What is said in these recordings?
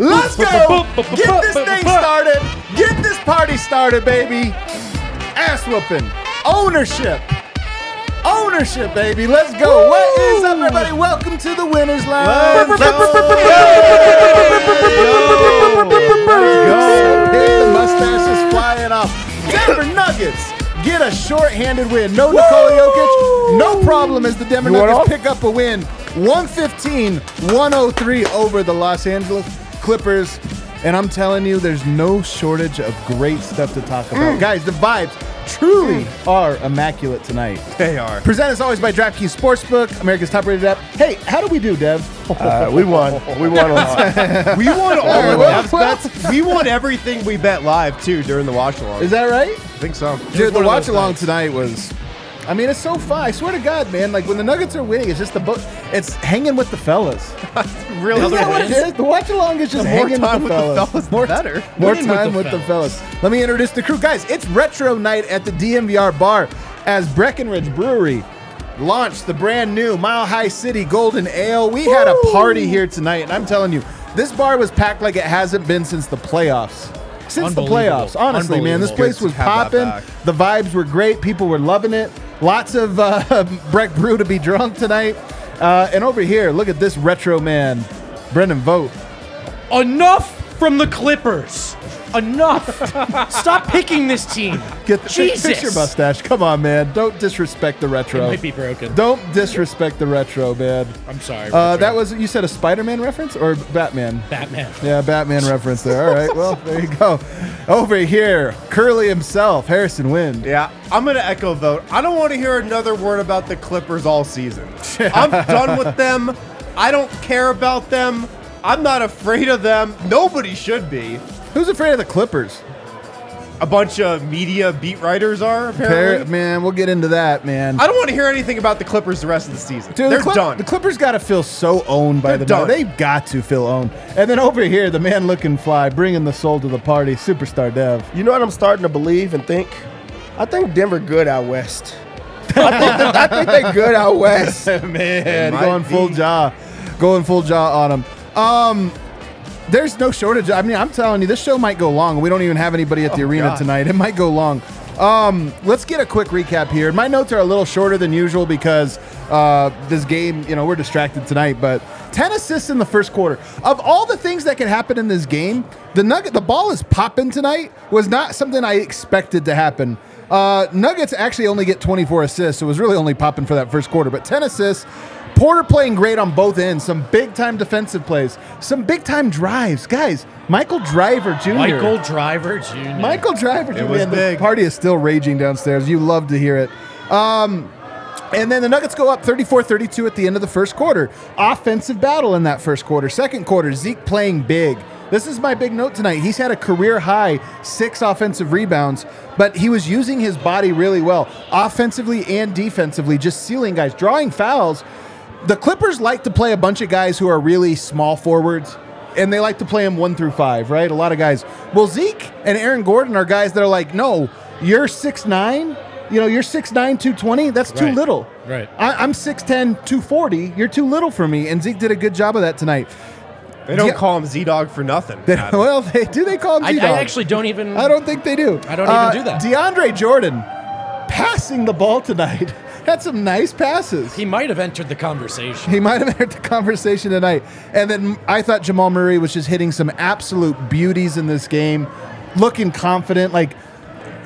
Let's go. Get this thing started. Get this party started, baby. Ass whooping. Ownership. Ownership, baby. Let's go. What is up, everybody? Welcome to the Winners Lounge. Hey, the mustache is flying off. Denver Nuggets get a short-handed win. No Nikola Jokic. No problem as the Denver Nuggets pick up a win. 115-103 over the Los Angeles Clippers. And I'm telling you, there's no shortage of great stuff to talk about. Guys, the vibes truly are immaculate tonight. They are. Presented as always by DraftKings Sportsbook, America's top-rated app. Hey, how do we do, Dev? Uh, we won. We won a lot. we won all of Dev's bets. We won everything we bet live too during the watch along. Is that right? I think so. Dude, the watch along tonight was. I mean, it's so fun. I swear to God, man. Like when the Nuggets are winning, it's just the boat. It's hanging with the fellas. really? Isn't that what it is? The watch along is just The more hanging time with the with the fellas. fellas, the more better. More Winning with time the with the fellas. Let me introduce the crew, guys. It's retro night at the DNVR bar as Breckenridge Brewery launched the brand new Mile High City Golden Ale. We had a party here tonight, and I'm telling you, this bar was packed like it hasn't been since the playoffs. Since the playoffs, honestly, man, this place was to have that popping. The vibes were great. People were loving it. Lots of uh, Breck Brew to be drunk tonight. Uh, and over here, look at this retro man, Brendan Vogt. Enough from the Clippers. Enough. Stop picking this team. Get the fix, Jesus. fix your mustache. Come on, man. Don't disrespect the retro. It might be broken. Don't disrespect the retro, man. I'm sorry. Uh, Retro. that was you said a Spider-Man reference or Batman? Batman. Yeah, Batman reference there. All right, well there you go. Over here, Curly himself, Harrison Wind. Yeah, I'm gonna echo Vogt. I don't want to hear another word about the Clippers all season. I'm done with them. I don't care about them. I'm not afraid of them. Nobody should be. Who's afraid of the Clippers? A bunch of media beat writers are Par- man, we'll get into that, man. I don't want to hear anything about the Clippers the rest of the season. Dude, They're the, Clip- done. The Clippers got to feel so owned by They're the done. They've got to feel owned. And then over here, the man looking fly, bringing the soul to the party, superstar Dev. You know what I'm starting to believe and think? I think Denver good out west. I think, that, I think they good out west. man, might going full be. jaw, going full jaw on him. Um, there's no shortage. I mean, I'm telling you, this show might go long. We don't even have anybody at the arena God. tonight. It might go long. Um, let's get a quick recap here. My notes are a little shorter than usual because uh, this game, you know, we're distracted tonight. But 10 assists in the first quarter. Of all the things that could happen in this game, the nugget, the ball is popping tonight was not something I expected to happen. Uh, Nuggets actually only get 24 assists, so it was really only popping for that first quarter. But 10 assists. Porter playing great on both ends. Some big time defensive plays. Some big time drives. Guys, Michael Driver Jr. Michael Driver Jr. Michael Driver Jr. It was Man, the big. party is still raging downstairs. You love to hear it. Um, and then the Nuggets go up 34 32 at the end of the first quarter. Offensive battle in that first quarter. Second quarter, Zeke playing big. This is my big note tonight. He's had a career high six offensive rebounds, but he was using his body really well, offensively and defensively, just sealing guys, drawing fouls. The Clippers like to play a bunch of guys who are really small forwards, and they like to play them one through five, right? A lot of guys. Well, Zeke and Aaron Gordon are guys that are like, no, you're six nine. You know, you're 6'9", 220. That's too Right. little. Right. I, I'm 6'10", 240. You're too little for me. And Zeke did a good job of that tonight. They don't Yeah. call him Z Dog for nothing. They- Adam. well, they do. They call him I, I T-Dog. I actually don't even. I don't think they do. I don't even Uh, do that. DeAndre Jordan passing the ball tonight. had some nice passes. He might have entered the conversation. He might have entered the conversation tonight. And then I thought Jamal Murray was just hitting some absolute beauties in this game, looking confident. Like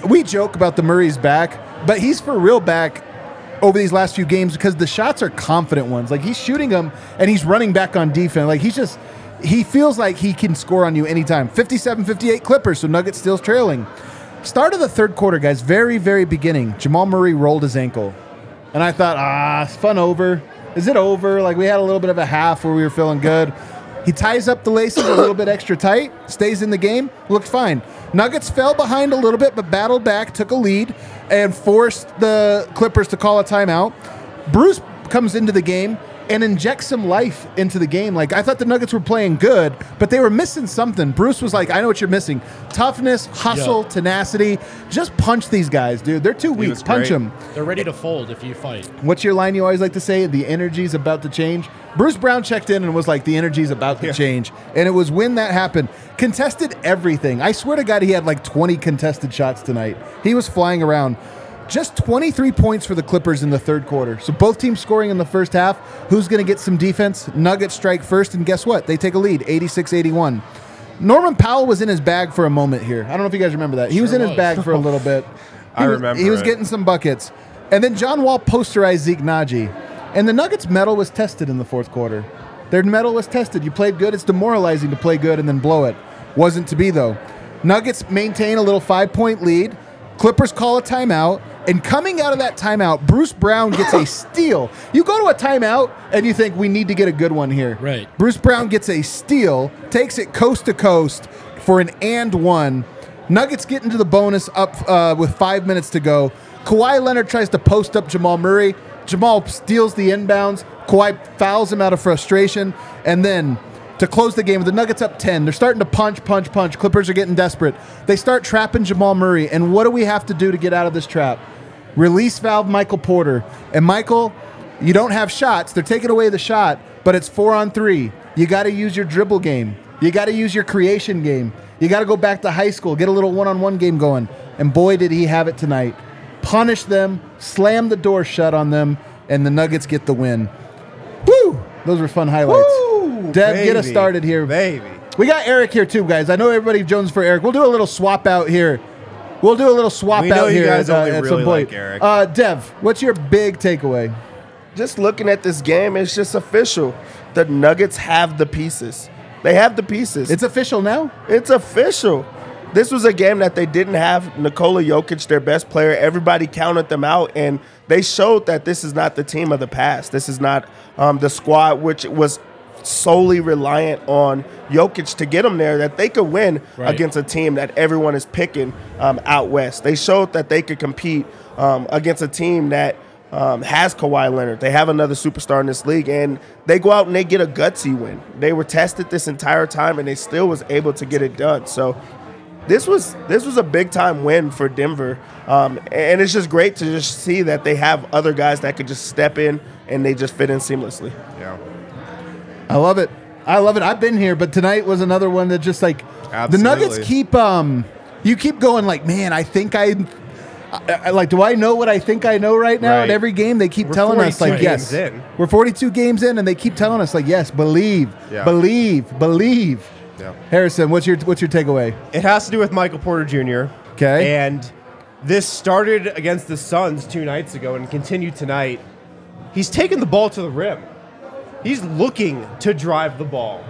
we joke about the Murray's back, but he's for real back over these last few games because the shots are confident ones. Like he's shooting them and he's running back on defense. Like he's just he feels like he can score on you anytime. 57-58 Clippers, so Nuggets still trailing. Start of the third quarter, guys, very, very beginning. Jamal Murray rolled his ankle. And I thought, ah, it's fun over. Is it over? Like we had a little bit of a half where we were feeling good. He ties up the laces a little bit extra tight, stays in the game, looked fine. Nuggets fell behind a little bit, but battled back, took a lead, and forced the Clippers to call a timeout. Bruce comes into the game and inject some life into the game. Like I thought the Nuggets were playing good, but they were missing something. Bruce was like, "I know what you're missing: toughness, hustle, Yeah. tenacity. Just punch these guys, dude. They're too weak. was Punch great. them." They're ready to fold if you fight. What's your line you always like to say? The energy's about to change. Bruce Brown checked in and was like, the energy's about to change. And it was when that happened. Contested everything. I swear to God, he had like 20 contested shots tonight. He was flying around. Just 23 points for the Clippers in the third quarter. So both teams scoring in the first half. Who's going to get some defense? Nuggets strike first, and guess what? They take a lead, 86 81. Norman Powell was in his bag for a moment here. I don't know if you guys remember that. He was Sure in his bag for a little bit. I was- remember He was it. getting some buckets. And then John Wall posterized Zeke Nnaji. And the Nuggets' medal was tested in the fourth quarter. Their medal was tested. You played good. It's demoralizing to play good and then blow it. Wasn't to be, though. Nuggets maintain a little five point lead. Clippers call a timeout. And coming out of that timeout, Bruce Brown gets a steal. You go to a timeout and you think we need to get a good one here. Right. Bruce Brown gets a steal, takes it coast to coast for an and one. Nuggets get into the bonus up uh, with five minutes to go. Kawhi Leonard tries to post up Jamal Murray. Jamal steals the inbounds. Kawhi fouls him out of frustration. And then to close the game, with the Nuggets up 10, they're starting to punch, punch, punch. Clippers are getting desperate. They start trapping Jamal Murray. And what do we have to do to get out of this trap? Release valve Michael Porter. And Michael, you don't have shots. They're taking away the shot, but it's four on three. You got to use your dribble game. You got to use your creation game. You got to go back to high school, get a little one on one game going. And boy, did he have it tonight. Punish them, slam the door shut on them, and the Nuggets get the win. Woo! Those were fun highlights. Woo, Deb, get us started here. baby. We got Eric here too, guys. I know everybody Jones for Eric. We'll do a little swap out here. We'll do a little swap We know out you here guys at, uh, only at really some point. like Eric. Uh, Dev, what's your big takeaway? just looking at this game, it's just official. The Nuggets have the pieces. They have the pieces. It's official now. It's official. This was a game that they didn't have Nikola Jokic, their best player. Everybody counted them out, and they showed that this is not the team of the past. This is not um, the squad which was solely reliant on Jokic to get them there. That they could win Right. against a team that everyone is picking um, out west. They showed that they could compete um, against a team that um, has Kawhi Leonard. They have another superstar in this league, and they go out and they get a gutsy win. They were tested this entire time, and they still was able to get it done. So this was this was a big time win for Denver, um, and it's just great to just see that they have other guys that could just step in and they just fit in seamlessly. Yeah. I love it. I love it. I've been here, but tonight was another one that just like the Nuggets keep um you keep going like, man, I think I, I, I- like do I know what I think I know right now? Right. At every game they keep We're telling us like yes. in. We're 42 games in and they keep telling us like yes, believe. Yeah. Believe, believe. Yeah. Harrison, what's your what's your takeaway? It has to do with Michael Porter Jr. Okay. And this started against the Suns two nights ago and continued tonight. He's taking the ball to the rim. He's looking to drive the ball.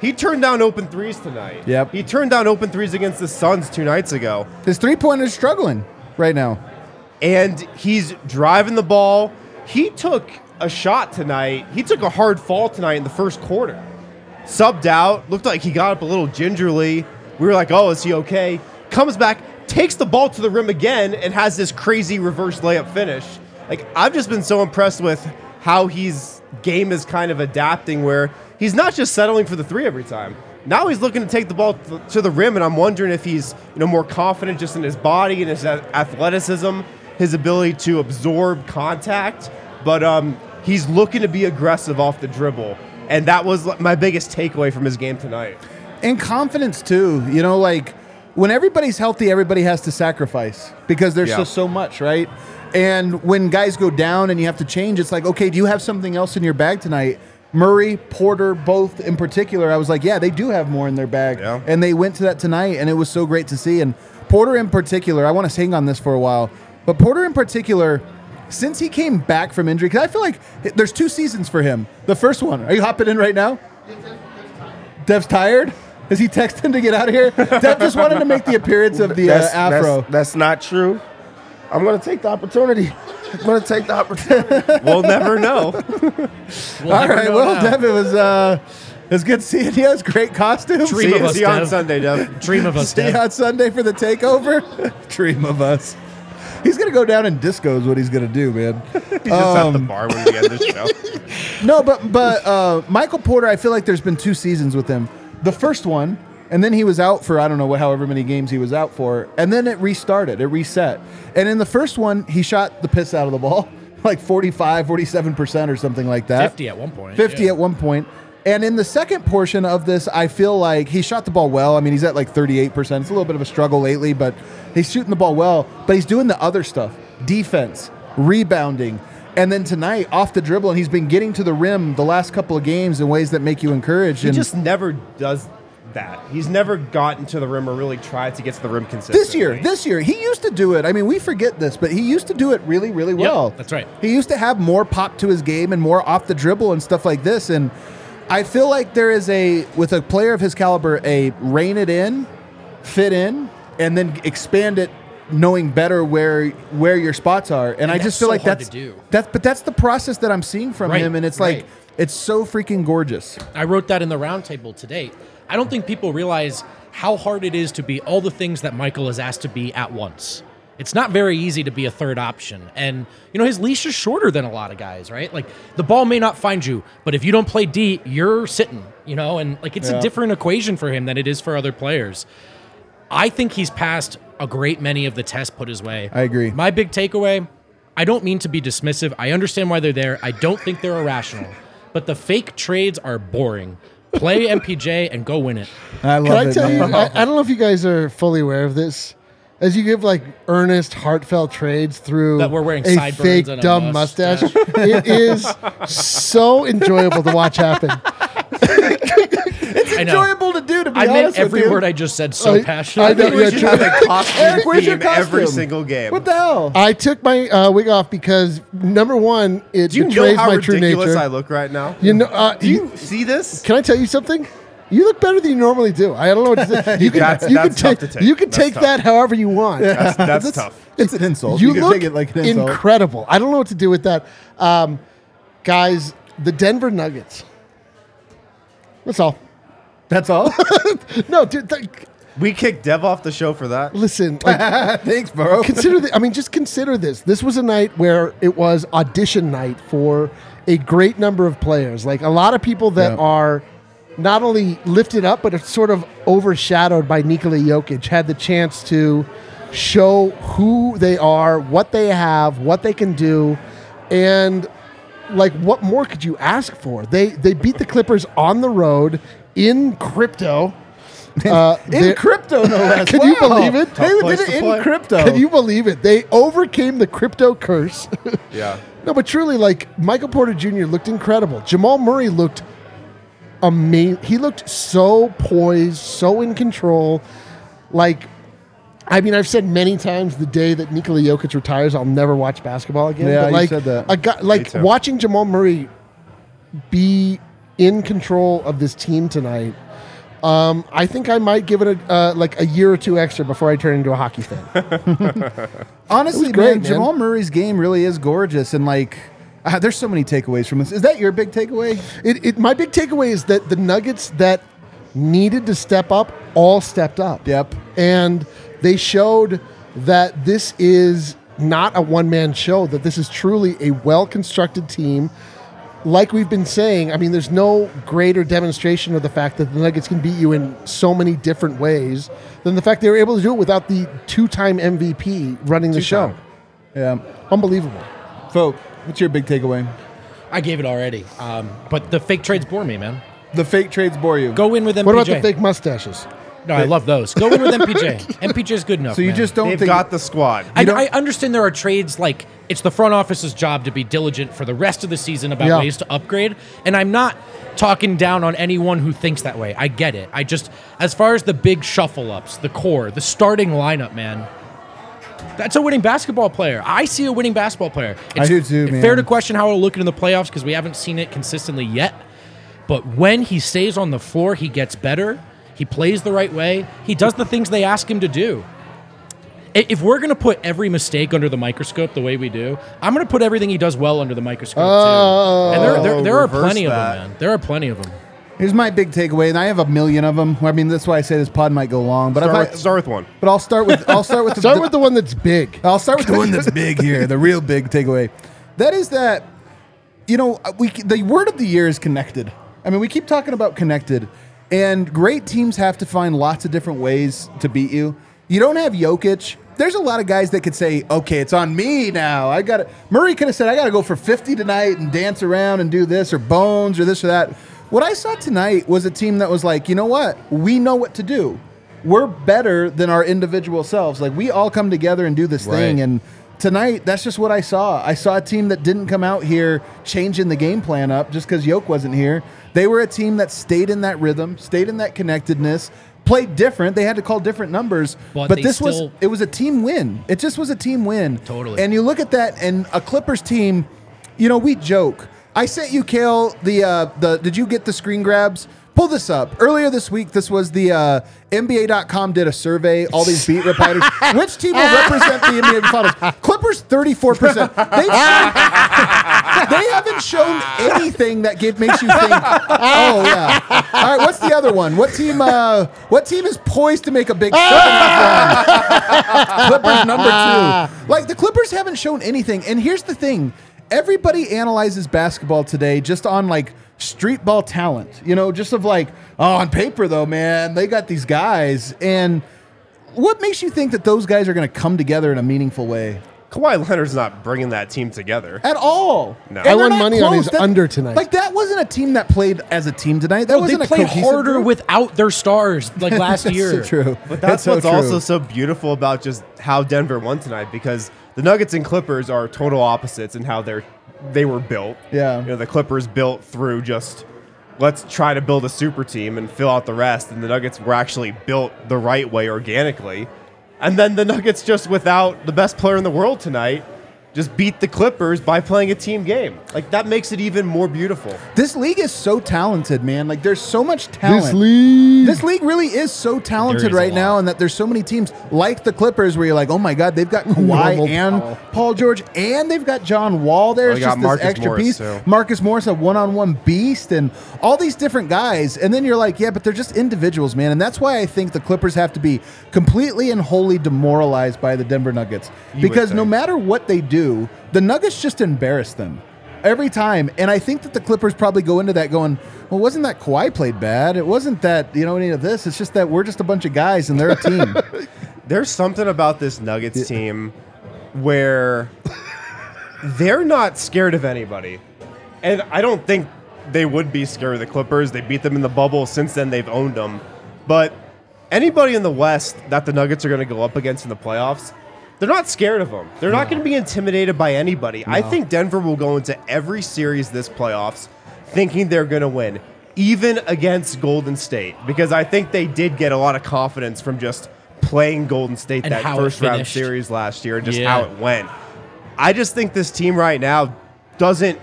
He turned down open threes tonight. Yep. He turned down open threes against the Suns two nights ago. His three point is struggling right now. and he's driving the ball. He took a shot tonight. He took a hard fall tonight in the first quarter. Subbed out, looked like he got up a little gingerly. We were like, "Oh, is he okay?" Comes back, takes the ball to the rim again, and has this crazy reverse layup finish. Like I've just been so impressed with how he's game is kind of adapting, where he's not just settling for the three every time. Now he's looking to take the ball to- to the rim, and I'm wondering if he's you know more confident just in his body and his a- athleticism, his ability to absorb contact. But um, he's looking to be aggressive off the dribble, and that was my biggest takeaway from his game tonight. and confidence too. You know, like when everybody's healthy, everybody has to sacrifice because there's Yeah. just so much, right? And when guys go down and you have to change, it's like, okay, do you have something else in your bag tonight? Murray, Porter, both in particular, I was like, yeah, they do have more in their bag. Yeah. And they went to that tonight, and it was so great to see. And Porter in particular, I want to hang on this for a while, but Porter in particular, since he came back from injury, because I feel like there's two seasons for him. The first one, are you hopping in right now? Dev's tired? Is he texting to get out of here? Dev just wanted to make the appearance of the uh, afro. that's, that's not true. I'm going to take the opportunity. I'm going to take the opportunity. We'll never know. All right, well, Dev, it was uh, it was good seeing you. It was great costume. Dream see of us, see you on Sunday, Dev. Dream of us, See you Dev. on Sunday for the takeover. Dream of us. He's gonna go down in disco. Is what he's gonna do, man. He's just at the bar when we end the show. No, but but uh, Michael Porter, I feel like there's been two seasons with him. The first one, and then he was out for I don't know what, however many games he was out for, and then it restarted, it reset. And in the first one, he shot the piss out of the ball, like 45, 47 percent or something like that. 50 at one point. 50 yeah. at one point. And in the second portion of this, I feel like he shot the ball well. I mean, he's at like 38%. It's a little bit of a struggle lately, but he's shooting the ball well. But he's doing the other stuff defense, rebounding. And then tonight, off the dribble, and he's been getting to the rim the last couple of games in ways that make you encouraged. He And just never does that. He's never gotten to the rim or really tried to get to the rim consistently. this year, this year, he used to do it. I mean, we forget this, but he used to do it really, really well. that's right. He used to have more pop to his game and more off the dribble and stuff like this. And I feel like there is a, with a player of his caliber, a rein it in, fit in, and then expand it, knowing better where where your spots are. And, I just feel so like that's that's but that's the process that I'm seeing from Right, him, and it's like right. it's so freaking gorgeous. I wrote that in the roundtable today. I don't think people realize how hard it is to be all the things that Michael is asked to be at once. It's not very easy to be a third option. And, you know, his leash is shorter than a lot of guys, right? Like, the ball may not find you, but if you don't play D, you're sitting, you know? And, like, it's Yeah. a different equation for him than it is for other players. I think he's passed a great many of the tests put his way. I agree. My big takeaway I don't mean to be dismissive. I understand why they're there. I don't think they're irrational. But the fake trades are boring. Play MPJ and go win it. I love Can I it. tell you? I, I don't know if you guys are fully aware of this. As you give like earnest, heartfelt trades through That we're wearing a fake and a dumb mustache. mustache, it is so enjoyable to watch happen. it's enjoyable to do. To be I honest meant with every you. word I just said so I- passionately. I know, we yeah, should have a costume Eric, where's your theme every single game. What the hell? I took my uh, wig off because number one, it Do you know betrays how my true ridiculous nature. I look right now? You know, uh, Do you see this? Can I tell you something? You look better than you normally do. I don't know what to say. You can, That's- you that's can tough take, to take. You can That's take tough. that however you want. That's, that's tough. It's an insult. You, You, can look take it like an insult. incredible. I don't know what to do with that. Um, guys, the Denver Nuggets. That's all. That's all. No, dude, th- We kicked Dev off the show for that. listen. Like, Thanks, bro. consider the, I mean, just consider this. This was a night where it was audition night for a great number of players. Like a lot of people that Yeah. are not only lifted up, but are sort of overshadowed by Nikola Jokic had the chance to show who they are, what they have, what they can do, and like what more could you ask for? They they beat the Clippers on the road in crypto. Uh, in crypto, no less. Can you believe it? They did it in play. crypto. Can you believe it? They overcame the crypto curse. Yeah. no, but truly, like Michael Porter Jr. looked incredible. Jamal Murray looked amazing. He looked so poised, so in control. Like, I mean, I've said many times the day that Nikola Jokic retires, I'll never watch basketball again. Yeah, but you like, said that. A guy, like watching Jamal Murray be in control of this team tonight. Um, I think I might give it a uh, like a year or two extra before I turn into a hockey fan. Honestly, great, man, man. Jamal Murray's game really is gorgeous, and like, uh, there's so many takeaways from this. Is that your big takeaway? It, it my big takeaway is that the Nuggets that needed to step up all stepped up. Yep. And they showed that this is not a one man show, that this is truly a well constructed team. Like we've been saying, I mean, there's no greater demonstration of the fact that the Nuggets can beat you in so many different ways than the fact they were able to do it without the two time MVP running the show. Yeah. Unbelievable. Folk, what's your big takeaway? I gave it already. Um, but the fake trades bore me, man. The fake trades bore you. Go in with MPJ. What about the fake mustaches? No, I love those. Go in with MPJ. MPJ is good enough. So you man. just don't They've think got the squad. I, I understand there are trades like it's the front office's job to be diligent for the rest of the season about Yeah. ways to upgrade, and I'm not talking down on anyone who thinks that way. I get it. I just, as far as the big shuffle ups, the core, the starting lineup, man. That's a winning basketball player. I see a winning basketball player. I do too, Fair to question how it'll look in the playoffs because we haven't seen it consistently yet. But when he stays on the floor, he gets better. He plays the right way. He does the things they ask him to do. If we're going to put every mistake under the microscope the way we do, I'm going to put everything he does well under the microscope Oh. too. And there, there, there are reverse plenty of them, man. There are plenty of them. Here's my big takeaway, and I have a million of them. I mean, that's why I say this pod might go long. But if Start I, with, start with one. but I'll start with I'll start with the, Start with the one that's big. I'll start with the one that's big here, the real big takeaway. That is that, you know, uh, we the word of the year is connected. I mean, we keep talking about connected, and great teams have to find lots of different ways to beat you. You don't have Jokic. There's a lot of guys that could say, "Okay, it's on me now." I got to Murray could have said, "I got to go for 50 tonight and dance around and do this or Bones or this or that." What I saw tonight was a team that was like, "You know what? We know what to do. We're better than our individual selves. Like we all come together and do this thing." And tonight, that's just what I saw. I saw a team that didn't come out here changing the game plan up just because Yoke wasn't here. They were a team that stayed in that rhythm, stayed in that connectedness, played different. They had to call different numbers, But but, this was it was a team win. It just was a team win. Totally. And you look at that, and a Clippers team. You know, we joke. I sent you, Kale. The uh, the did you get the screen grabs? Pull this up. Earlier this week, this was the uh, NBA.com did a survey. All these beat reporters. Which team will represent the NBA Finals? Clippers, thirty-four percent. They they haven't shown anything that give, makes you think. Oh yeah. All right. What's the other one? What team? Uh, what team is poised to make a big? Clippers number two. Like the Clippers haven't shown anything. And here's the thing: everybody analyzes basketball today just on like street ball talent. You know, just of like, oh, on paper though, man, they got these guys. And what makes you think that those guys are going to come together in a meaningful way? Kawhi Leonard's not bringing that team together. At all. No. And I won not money on his close. under tonight. Like that wasn't a team that played as a team tonight. That Well, wasn't a played cohesive harder group. without their stars like last That's year. so true. But that's, so what's true. also so beautiful about just how Denver won tonight because the Nuggets and Clippers are total opposites in how they're they were built. Yeah. You know, the Clippers built through just let's try to build a super team and fill out the rest, and the Nuggets were actually built the right way organically. And then the Nuggets just without the best player in the world tonight just beat the Clippers by playing a team game. Like that makes it even more beautiful. This league is so talented, man. Like there's so much talent. This league. This league really is so talented is right now, and that there's so many teams like the Clippers where you're like, oh my god, they've got Normal Kawhi and Paul. Paul George, and they've got John Wall there. Oh, It's they got just this Marcus extra Morris, piece. too. Marcus Morris, a one-on-one beast, and all these different guys. And then you're like, yeah, but they're just individuals, man. And that's why I think the Clippers have to be completely and wholly demoralized by the Denver Nuggets would because no matter what they do, the Nuggets just embarrass them every time. And I think that the Clippers probably go into that going, well, wasn't that Kawhi played bad? It wasn't that, you know, any of this. It's just that we're just a bunch of guys and they're a team. There's something about this Nuggets team where they're not scared of anybody. And I don't think they would be scared of the Clippers. They beat them in the bubble. Since then, they've owned them. But anybody in the West that the Nuggets are going to go up against in the playoffs, they're not scared of them. They're not going to be intimidated by anybody. I think Denver will go into every series this playoffs thinking they're going to win, even against Golden State, because I think they did get a lot of confidence from just playing Golden State And that how it first round finished. series last year and just Yeah. how it went. I just think this team right now doesn't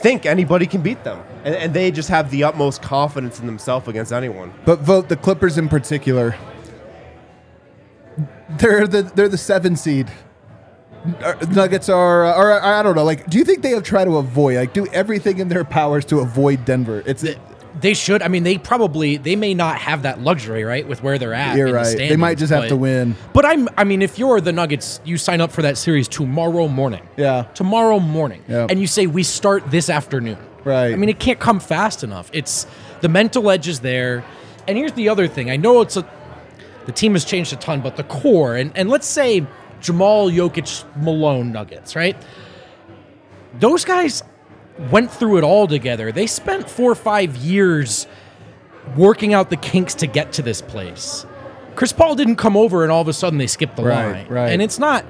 think anybody can beat them. And, and they just have the utmost confidence in themselves against anyone. but Vogt the Clippers in particular. They're the they're the seven seed. Uh, Nuggets are, uh, or I don't know. Like, do you think they have tried to avoid, like, do everything in their powers to avoid Denver? It's They should. I mean, they probably they may not have that luxury, right, with where they're at. You're in the right. They might just have but- to win. But I'm. I mean, if you're the Nuggets, you sign up for that series tomorrow morning. Yeah. Tomorrow morning. Yeah. And you say we start this afternoon. Right. I mean, it can't come fast enough. It's the mental edge is there. And here's the other thing. I know it's a the team has changed a ton, but the core and and let's say Jamal Jokic Malone Nuggets, right? Those guys went through it all together. They spent four or five years working out the kinks to get to this place. Chris Paul didn't come over and all of a sudden they skipped the Right, line. right. And it's not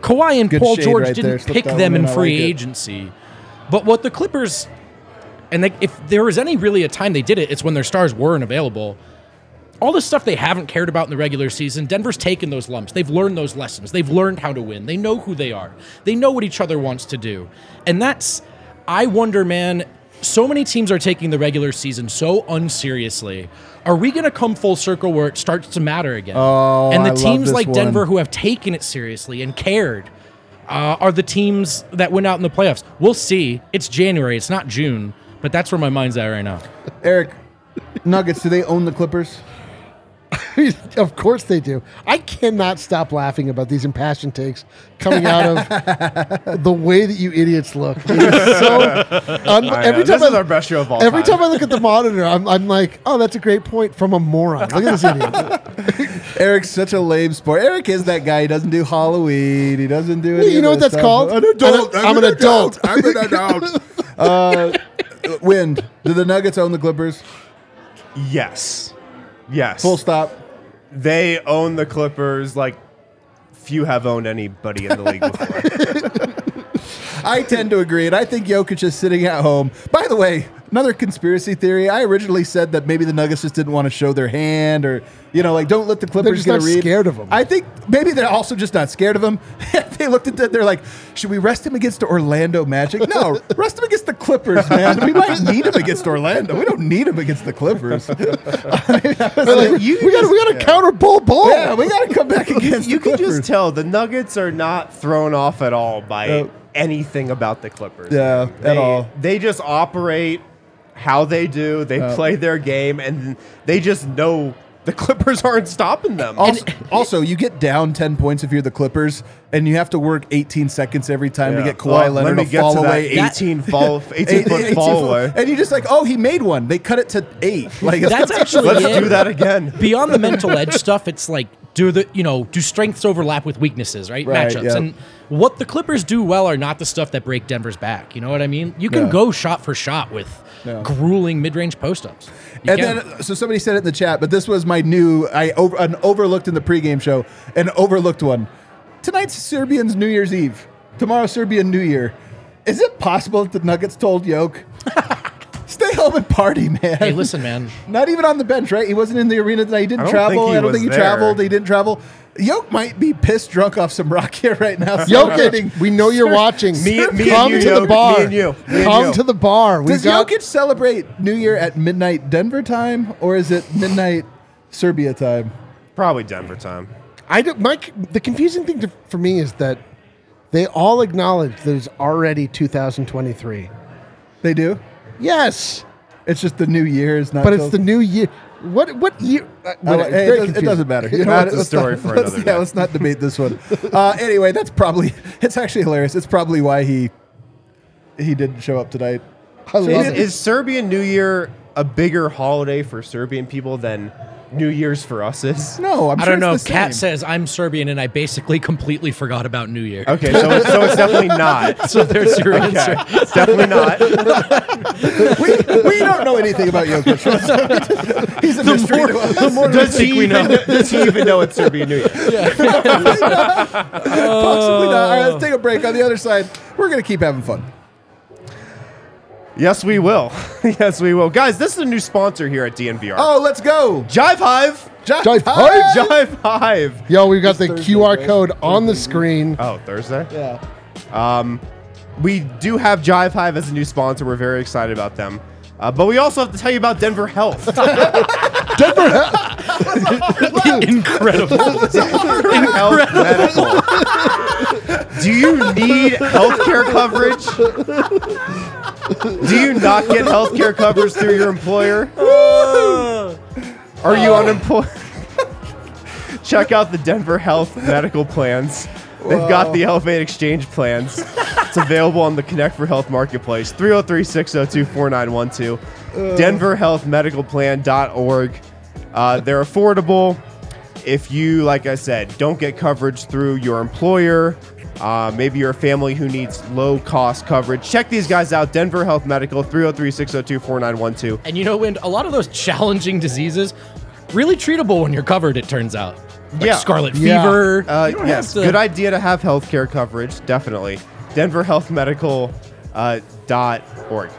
Kawhi and Good Paul George right didn't pick them in in. Free like agency. But what the Clippers and they, if there was any really a time they did it, it's when their stars weren't available. All the stuff they haven't cared about in the regular season, Denver's taken those lumps. They've learned those lessons. They've learned how to win. They know who they are. They know what each other wants to do. And that's, I wonder, man, so many teams are taking the regular season so unseriously. Are we going to come full circle where it starts to matter again? Oh, and the I teams like one. Denver who have taken it seriously and cared uh, are the teams that went out in the playoffs. We'll see. It's January. It's not June, but that's where my mind's at right now. Eric, Nuggets, do they own the Clippers? of course they do. I cannot stop laughing about these impassioned takes coming out of the way that you idiots look. So un- every time This I, is our best show of all Every time. time I look at the monitor, I'm, I'm like, oh, that's a great point from a moron. Look at this idiot. Eric's such a lame sport. Eric is that guy. He doesn't do Halloween. He doesn't do any you know what that's stuff. called? An adult. I'm an adult. I'm an adult. uh, Wind. Do the Nuggets own the Clippers? Yes. Yes. Full stop. They own the Clippers like few have owned anybody in the league before. I tend to agree, and I think Jokic is sitting at home. By the way, another conspiracy theory. I originally said that maybe the Nuggets just didn't want to show their hand, or you know, like don't let the Clippers get a read. scared of him. I think maybe they're also just not scared of him. they looked at that. They're like, should we rest him against the Orlando Magic? No, rest him against the Clippers, man. We might need him against Orlando. We don't need him against the Clippers. They're like, we got we got to counter Bol Bol. yeah, we got to come back against you can Clippers. just tell the Nuggets are not thrown off at all by Uh, anything about the Clippers. Yeah, at They- all. They just operate how they do. They Uh, play their game, and they just know the Clippers aren't stopping them. Also, also, you get down 10 points if you're the Clippers, and you have to work 18 seconds every time to Yeah. get Kawhi oh, Well, Leonard let me to get fall to that away. 18 fall, 18 foot 18 fall away. And you're just like, oh, he made one. They cut it to eight. Like That's actually Let's it. do that again. Beyond the mental edge stuff, it's like do the you know do strengths overlap with weaknesses, right? Right, Matchups yeah. and what the Clippers do well are not the stuff that break Denver's back. You know what I mean? You can Yeah. go shot for shot with Yeah. grueling mid-range post ups. You And can. then, so somebody said it in the chat, but this was my new, I over, an overlooked in the pregame show, an overlooked one. Tonight's Serbians New Year's Eve. Tomorrow, Serbian New Year. Is it possible that the Nuggets told Yoke, stay home and party, man? hey, listen, man. Not even on the bench, right? He wasn't in the arena tonight. He didn't I don't travel. think he I don't was think he traveled. He didn't travel. Yoke might be pissed drunk off some rock here right now. celebrating- Jokic, we know you're watching. Me- me and Come you, to the Jokic. bar. Me and you. Me and Come you. to the bar. We Does got Jokic celebrate New Year at midnight Denver time, or is it midnight Serbia time? Probably Denver time. I don't, Mike. The confusing thing to, for me is that they all acknowledge that it's already 2023. They do. Yes, It's just the new year is not. but it's the new year. What what year? uh, whatever, hey, it, does, it, doesn't matter. You know That's a story not- for let's- another Yeah, day. let's not debate this one. Uh, anyway, that's probably. It's actually hilarious. It's probably why he he didn't show up tonight. I love Is, it. is Serbian New Year a bigger holiday for Serbian people than New Year's for us is? No, I'm I sure don't know. it's the Kat same. says I'm Serbian, and I basically completely forgot about New Year. Okay, so it's, so it's definitely not. So there's your Okay, answer. it's definitely not. we, we don't know anything about Jokic. He's a mystery to us. does, he even, know. does he even know it's Serbian New Year? Possibly not. All right, let's take a break. On the other side, we're gonna keep having fun. Yes, we will. yes, we will. Guys, this is a new sponsor here at DNVR. Oh, let's go. Jive Hive. Jive Jive Hive. Hive. Jive Hive. Yo, we've got the Thursday, QR right? code on the screen. Oh, Thursday? Yeah. Um, We do have Jive Hive as a new sponsor. We're very excited about them. Uh, but we also have to tell you about Denver Health. Denver Health. Incredible. Denver Health Medical. Do you need healthcare coverage? Do you not get healthcare coverage through your employer? Are you unemployed? Check out the Denver Health medical plans. They've got the Elevate Exchange plans. It's available on the Connect for Health marketplace. 303 602 4912. DenverHealthMedicalPlan.org. Uh, they're affordable. If you, like I said, don't get coverage through your employer, uh, maybe you're a family who needs low cost coverage, check these guys out. Denver Health Medical, 303 602 4912. And you know, when a lot of those challenging diseases, really treatable when you're covered. It turns out. Like Yeah. Scarlet Yeah. fever. Uh, yes, to- good idea to have healthcare coverage. Definitely. Denver Health Medical uh, dot org.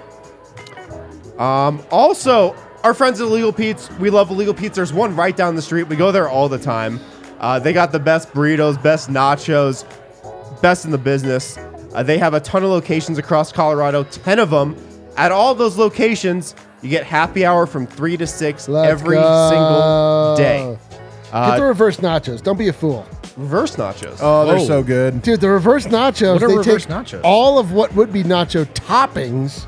Um, also, our friends at Illegal Pete's. We love Illegal Pete's. There's one right down the street. We go there all the time. Uh, they got the best burritos, best nachos, best in the business. Uh, they have a ton of locations across Colorado, 10 of them. At all those locations, you get happy hour from 3 to 6 Let's every go. single day. Get the reverse nachos. Don't be a fool. Reverse nachos. Oh, they're Whoa. so good. Dude, the reverse nachos, What are they reverse take nachos? all of what would be nacho toppings,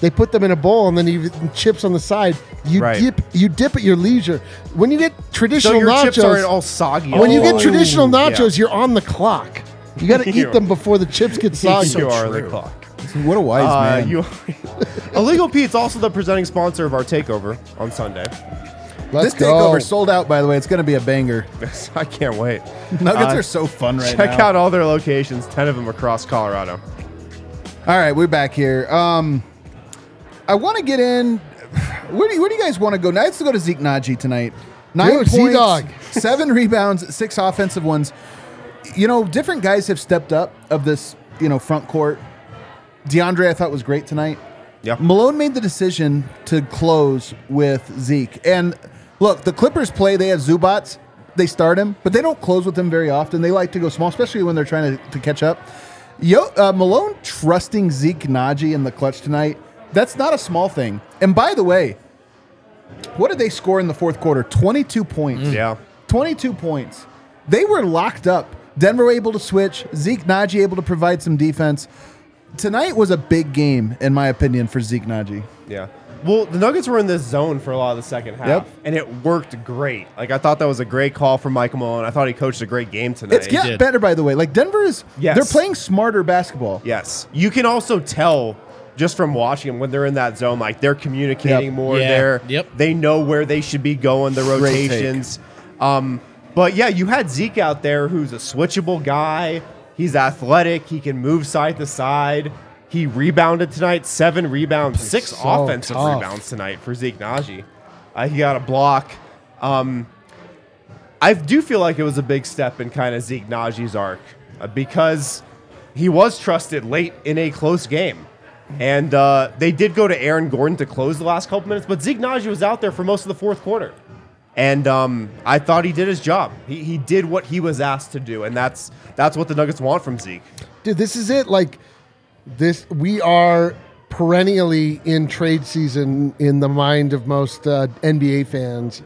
they put them in a bowl and then you chips on the side. You Right. dip you dip at your leisure. When you get so traditional your nachos, chips aren't all soggy. when you get traditional Yeah. nachos, you're on the clock. You got to eat them before the chips get soggy. you are the clock. What a wise Uh, man. you, Illegal Pete's also the presenting sponsor of our takeover on Sunday. Let's this go. takeover sold out, by the way. It's going to be a banger. I can't wait. Nuggets Uh, are so fun right now. Check out all their locations, 10 of them across Colorado. All right, we're back here. Um, I want to get in. Where do you, where do you guys want to go? Now, let's go to Zeke Nnaji tonight. Nine Dude, points, Z-Dog. seven rebounds, six offensive ones. You know, different guys have stepped up of this. You know, front court. DeAndre, I thought was great tonight. Yeah. Malone made the decision to close with Zeke. And look, the Clippers play, they have Zubac. They start him, but they don't close with him very often. They like to go small, especially when they're trying to, to catch up. Yo, uh, Malone trusting Zeke Nnaji in the clutch tonight, that's not a small thing. And by the way, what did they score in the fourth quarter? 22 points. Yeah. 22 points. They were locked up. Denver able to switch. Zeke Nnaji able to provide some defense. Tonight was a big game, in my opinion, for Zeke Nnaji. Yeah. Well, the Nuggets were in this zone for a lot of the second half, Yep. and it worked great. Like I thought that was a great call from Michael Malone. I thought he coached a great game tonight. It's getting better, by the way. Like Denver is, Yes. they're playing smarter basketball. Yes. You can also tell just from watching them when they're in that zone, like they're communicating Yep. more. Yeah. They're Yep. they know where they should be going, the Great take. rotations. Um, but yeah, you had Zeke out there who's a switchable guy. He's athletic. He can move side to side. He rebounded tonight, seven rebounds, six so offensive tough. rebounds tonight for Zeke Nnaji. Uh, he got a block. Um, I do feel like it was a big step in kind of Zeke Nnaji's arc uh, because he was trusted late in a close game. And uh, they did go to Aaron Gordon to close the last couple minutes, but Zeke Nnaji was out there for most of the fourth quarter. And um, I thought he did his job. He, he did what he was asked to do, and that's that's what the Nuggets want from Zeke. Dude, this is it. Like this, we are perennially in trade season in the mind of most uh, NBA fans.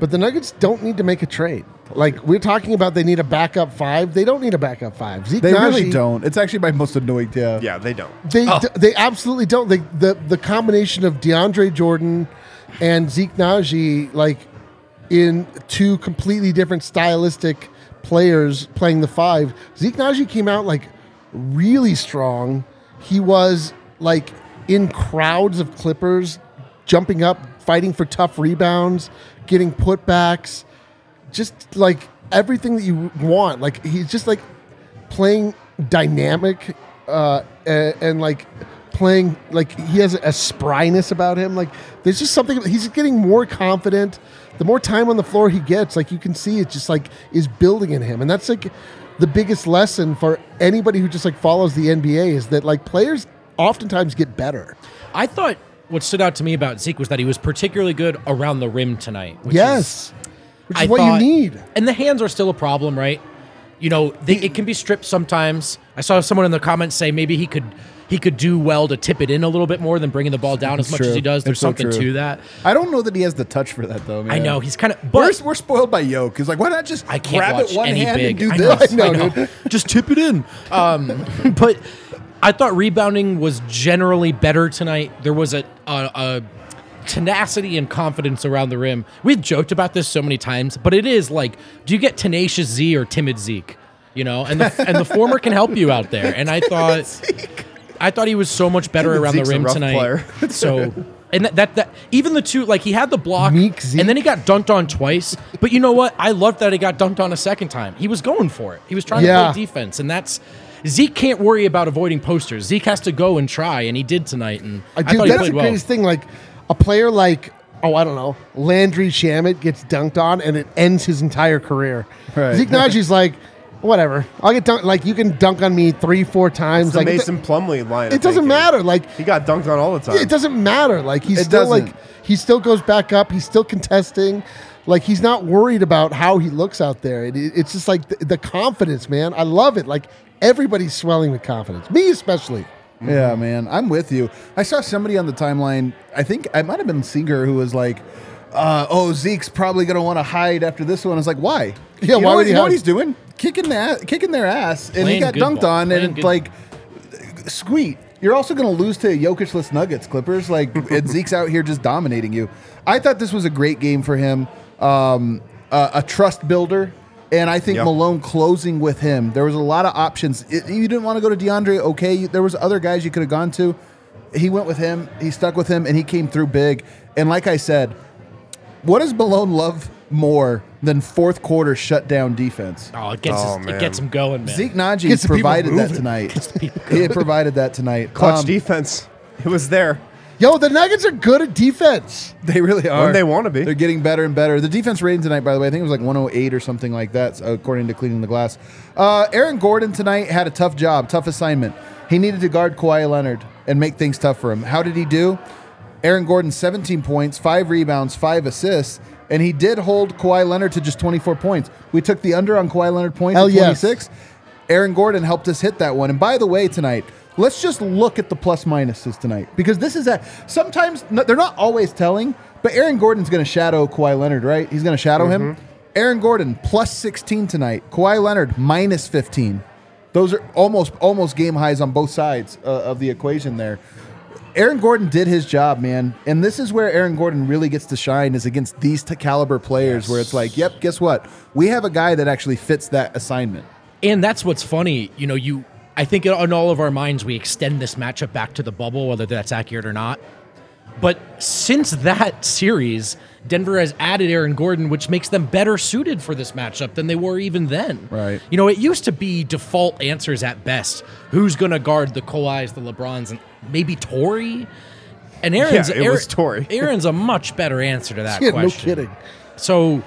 But the Nuggets don't need to make a trade. Like we're talking about, they need a backup five. They don't need a backup five. Zeke They really Nnaji- don't. It's actually my most annoying. Yeah. Yeah, they don't. They Oh. d- they absolutely don't. They, the the combination of DeAndre Jordan and Zeke Nnaji, like in two completely different stylistic players playing the five. Zeke Nnaji came out like really strong. He was like in crowds of Clippers, jumping up, fighting for tough rebounds, getting putbacks, just like everything that you want. Like he's just like playing dynamic uh, and, and like playing like he has a spryness about him. Like there's just something. He's getting more confident. The more time on the floor he gets, like you can see, it just like is building in him, and that's like the biggest lesson for anybody who just like follows the NBA is that like players oftentimes get better. I thought what stood out to me about Zeke was that he was particularly good around the rim tonight. Which yes, is, which is I what thought- you need. And the hands are still a problem, right? You know, they, it can be stripped sometimes. I saw someone in the comments say maybe he could he could do well to tip it in a little bit more than bringing the ball down as It's much true. as he does. There's It's something true. to that. I don't know that he has the touch for that though. Man. I know he's kind of. We're, But we're spoiled by Yoke. He's like, why not just I can't grab it one hand big. and do I know, this? know, I know. dude. Just tip it in. Um, but I thought rebounding was generally better tonight. There was a, a, a tenacity and confidence around the rim. We've joked about this so many times, but it is like, do you get tenacious Z or timid Zeke? You know, and the and the former can help you out there. And I thought, I thought he was so much better Timid around Zeke's the a rim rough tonight. player. so. And that, that that even the two like he had the block Meek Zeke. and then he got dunked on twice. But you know what? I loved that he got dunked on a second time. He was going for it. He was trying Yeah. to play defense, and that's Zeke can't worry about avoiding posters. Zeke has to go and try, and he did tonight. And uh, I, I do. thought That's played the well. thing. Like a player like oh, I don't know, Landry Shamet gets dunked on and it ends his entire career. Right. Zeke Nnaji's like, whatever. I'll get dunked. Like you can dunk on me three, four times. It's the like it- Mason Plumlee line. it doesn't thinking. matter. Like He got dunked on all the time. it doesn't matter. Like he's It still doesn't. like he still goes back up. He's still contesting. Like he's not worried about how he looks out there. It, it's just like the, the confidence, man. I love it. Like everybody's swelling with confidence. Me especially. Yeah, man, I'm with you. I saw somebody on the timeline. I think I might have been Seeger who was like, uh, "Oh, Zeke's probably going to want to hide after this one." I was like, "Why? Yeah, you know why would he you know what he's doing? Kicking that, kicking their ass, and he Playing got good dunked ball. on, Playing and good like, squeak. You're also going to lose to Jokicless Nuggets Clippers. Like, and Zeke's out here just dominating you. I thought this was a great game for him. Um, uh, a trust builder. And I think Yep. Malone closing with him. There was a lot of options. It- you didn't want to go to DeAndre. Okay, you, there was other guys you could have gone to. He went with him. He stuck with him, and he came through big. And like I said, what does Malone love more than fourth quarter shutdown defense? Oh, it gets Oh, us- man. it gets him going, man. Zeke Nnaji Gets the people provided that moving. tonight. he had provided that tonight. Clutch Um, defense. It was there. Yo, the Nuggets are good at defense. They really are. When they wanna be. They're getting better and better. The defense rating tonight, by the way, I think it was like 108 or something like that, according to Cleaning the Glass. Uh, Aaron Gordon tonight had a tough job, tough assignment. He needed to guard Kawhi Leonard and make things tough for him. How did he do? Aaron Gordon, 17 points, five rebounds, five assists, and he did hold Kawhi Leonard to just 24 points. We took the under on Kawhi Leonard points Hell at yes. 26. Aaron Gordon helped us hit that one. And by the way, tonight, let's just look at the plus minuses tonight because this is a sometimes they're not always telling, but Aaron Gordon's going to shadow Kawhi Leonard, right? He's going to shadow him. Aaron Gordon plus 16 tonight. Kawhi Leonard minus 15. Those are almost almost game highs on both sides uh, of the equation there. Aaron Gordon did his job, man, and this is where Aaron Gordon really gets to shine is against these t- caliber players, where it's like, yep, guess what? We have a guy that actually fits that assignment. And that's what's funny. You know, you. I think in all of our minds we extend this matchup back to the bubble, whether that's accurate or not. But since that series, Denver has added Aaron Gordon, which makes them better suited for this matchup than they were even then. Right. You know, it used to be default answers at best. Who's going to guard the Kawhis, the LeBrons, and maybe Torrey? And Aaron's Yeah, it was Torrey. Aaron's a much better answer to that Yeah, no question. kidding. So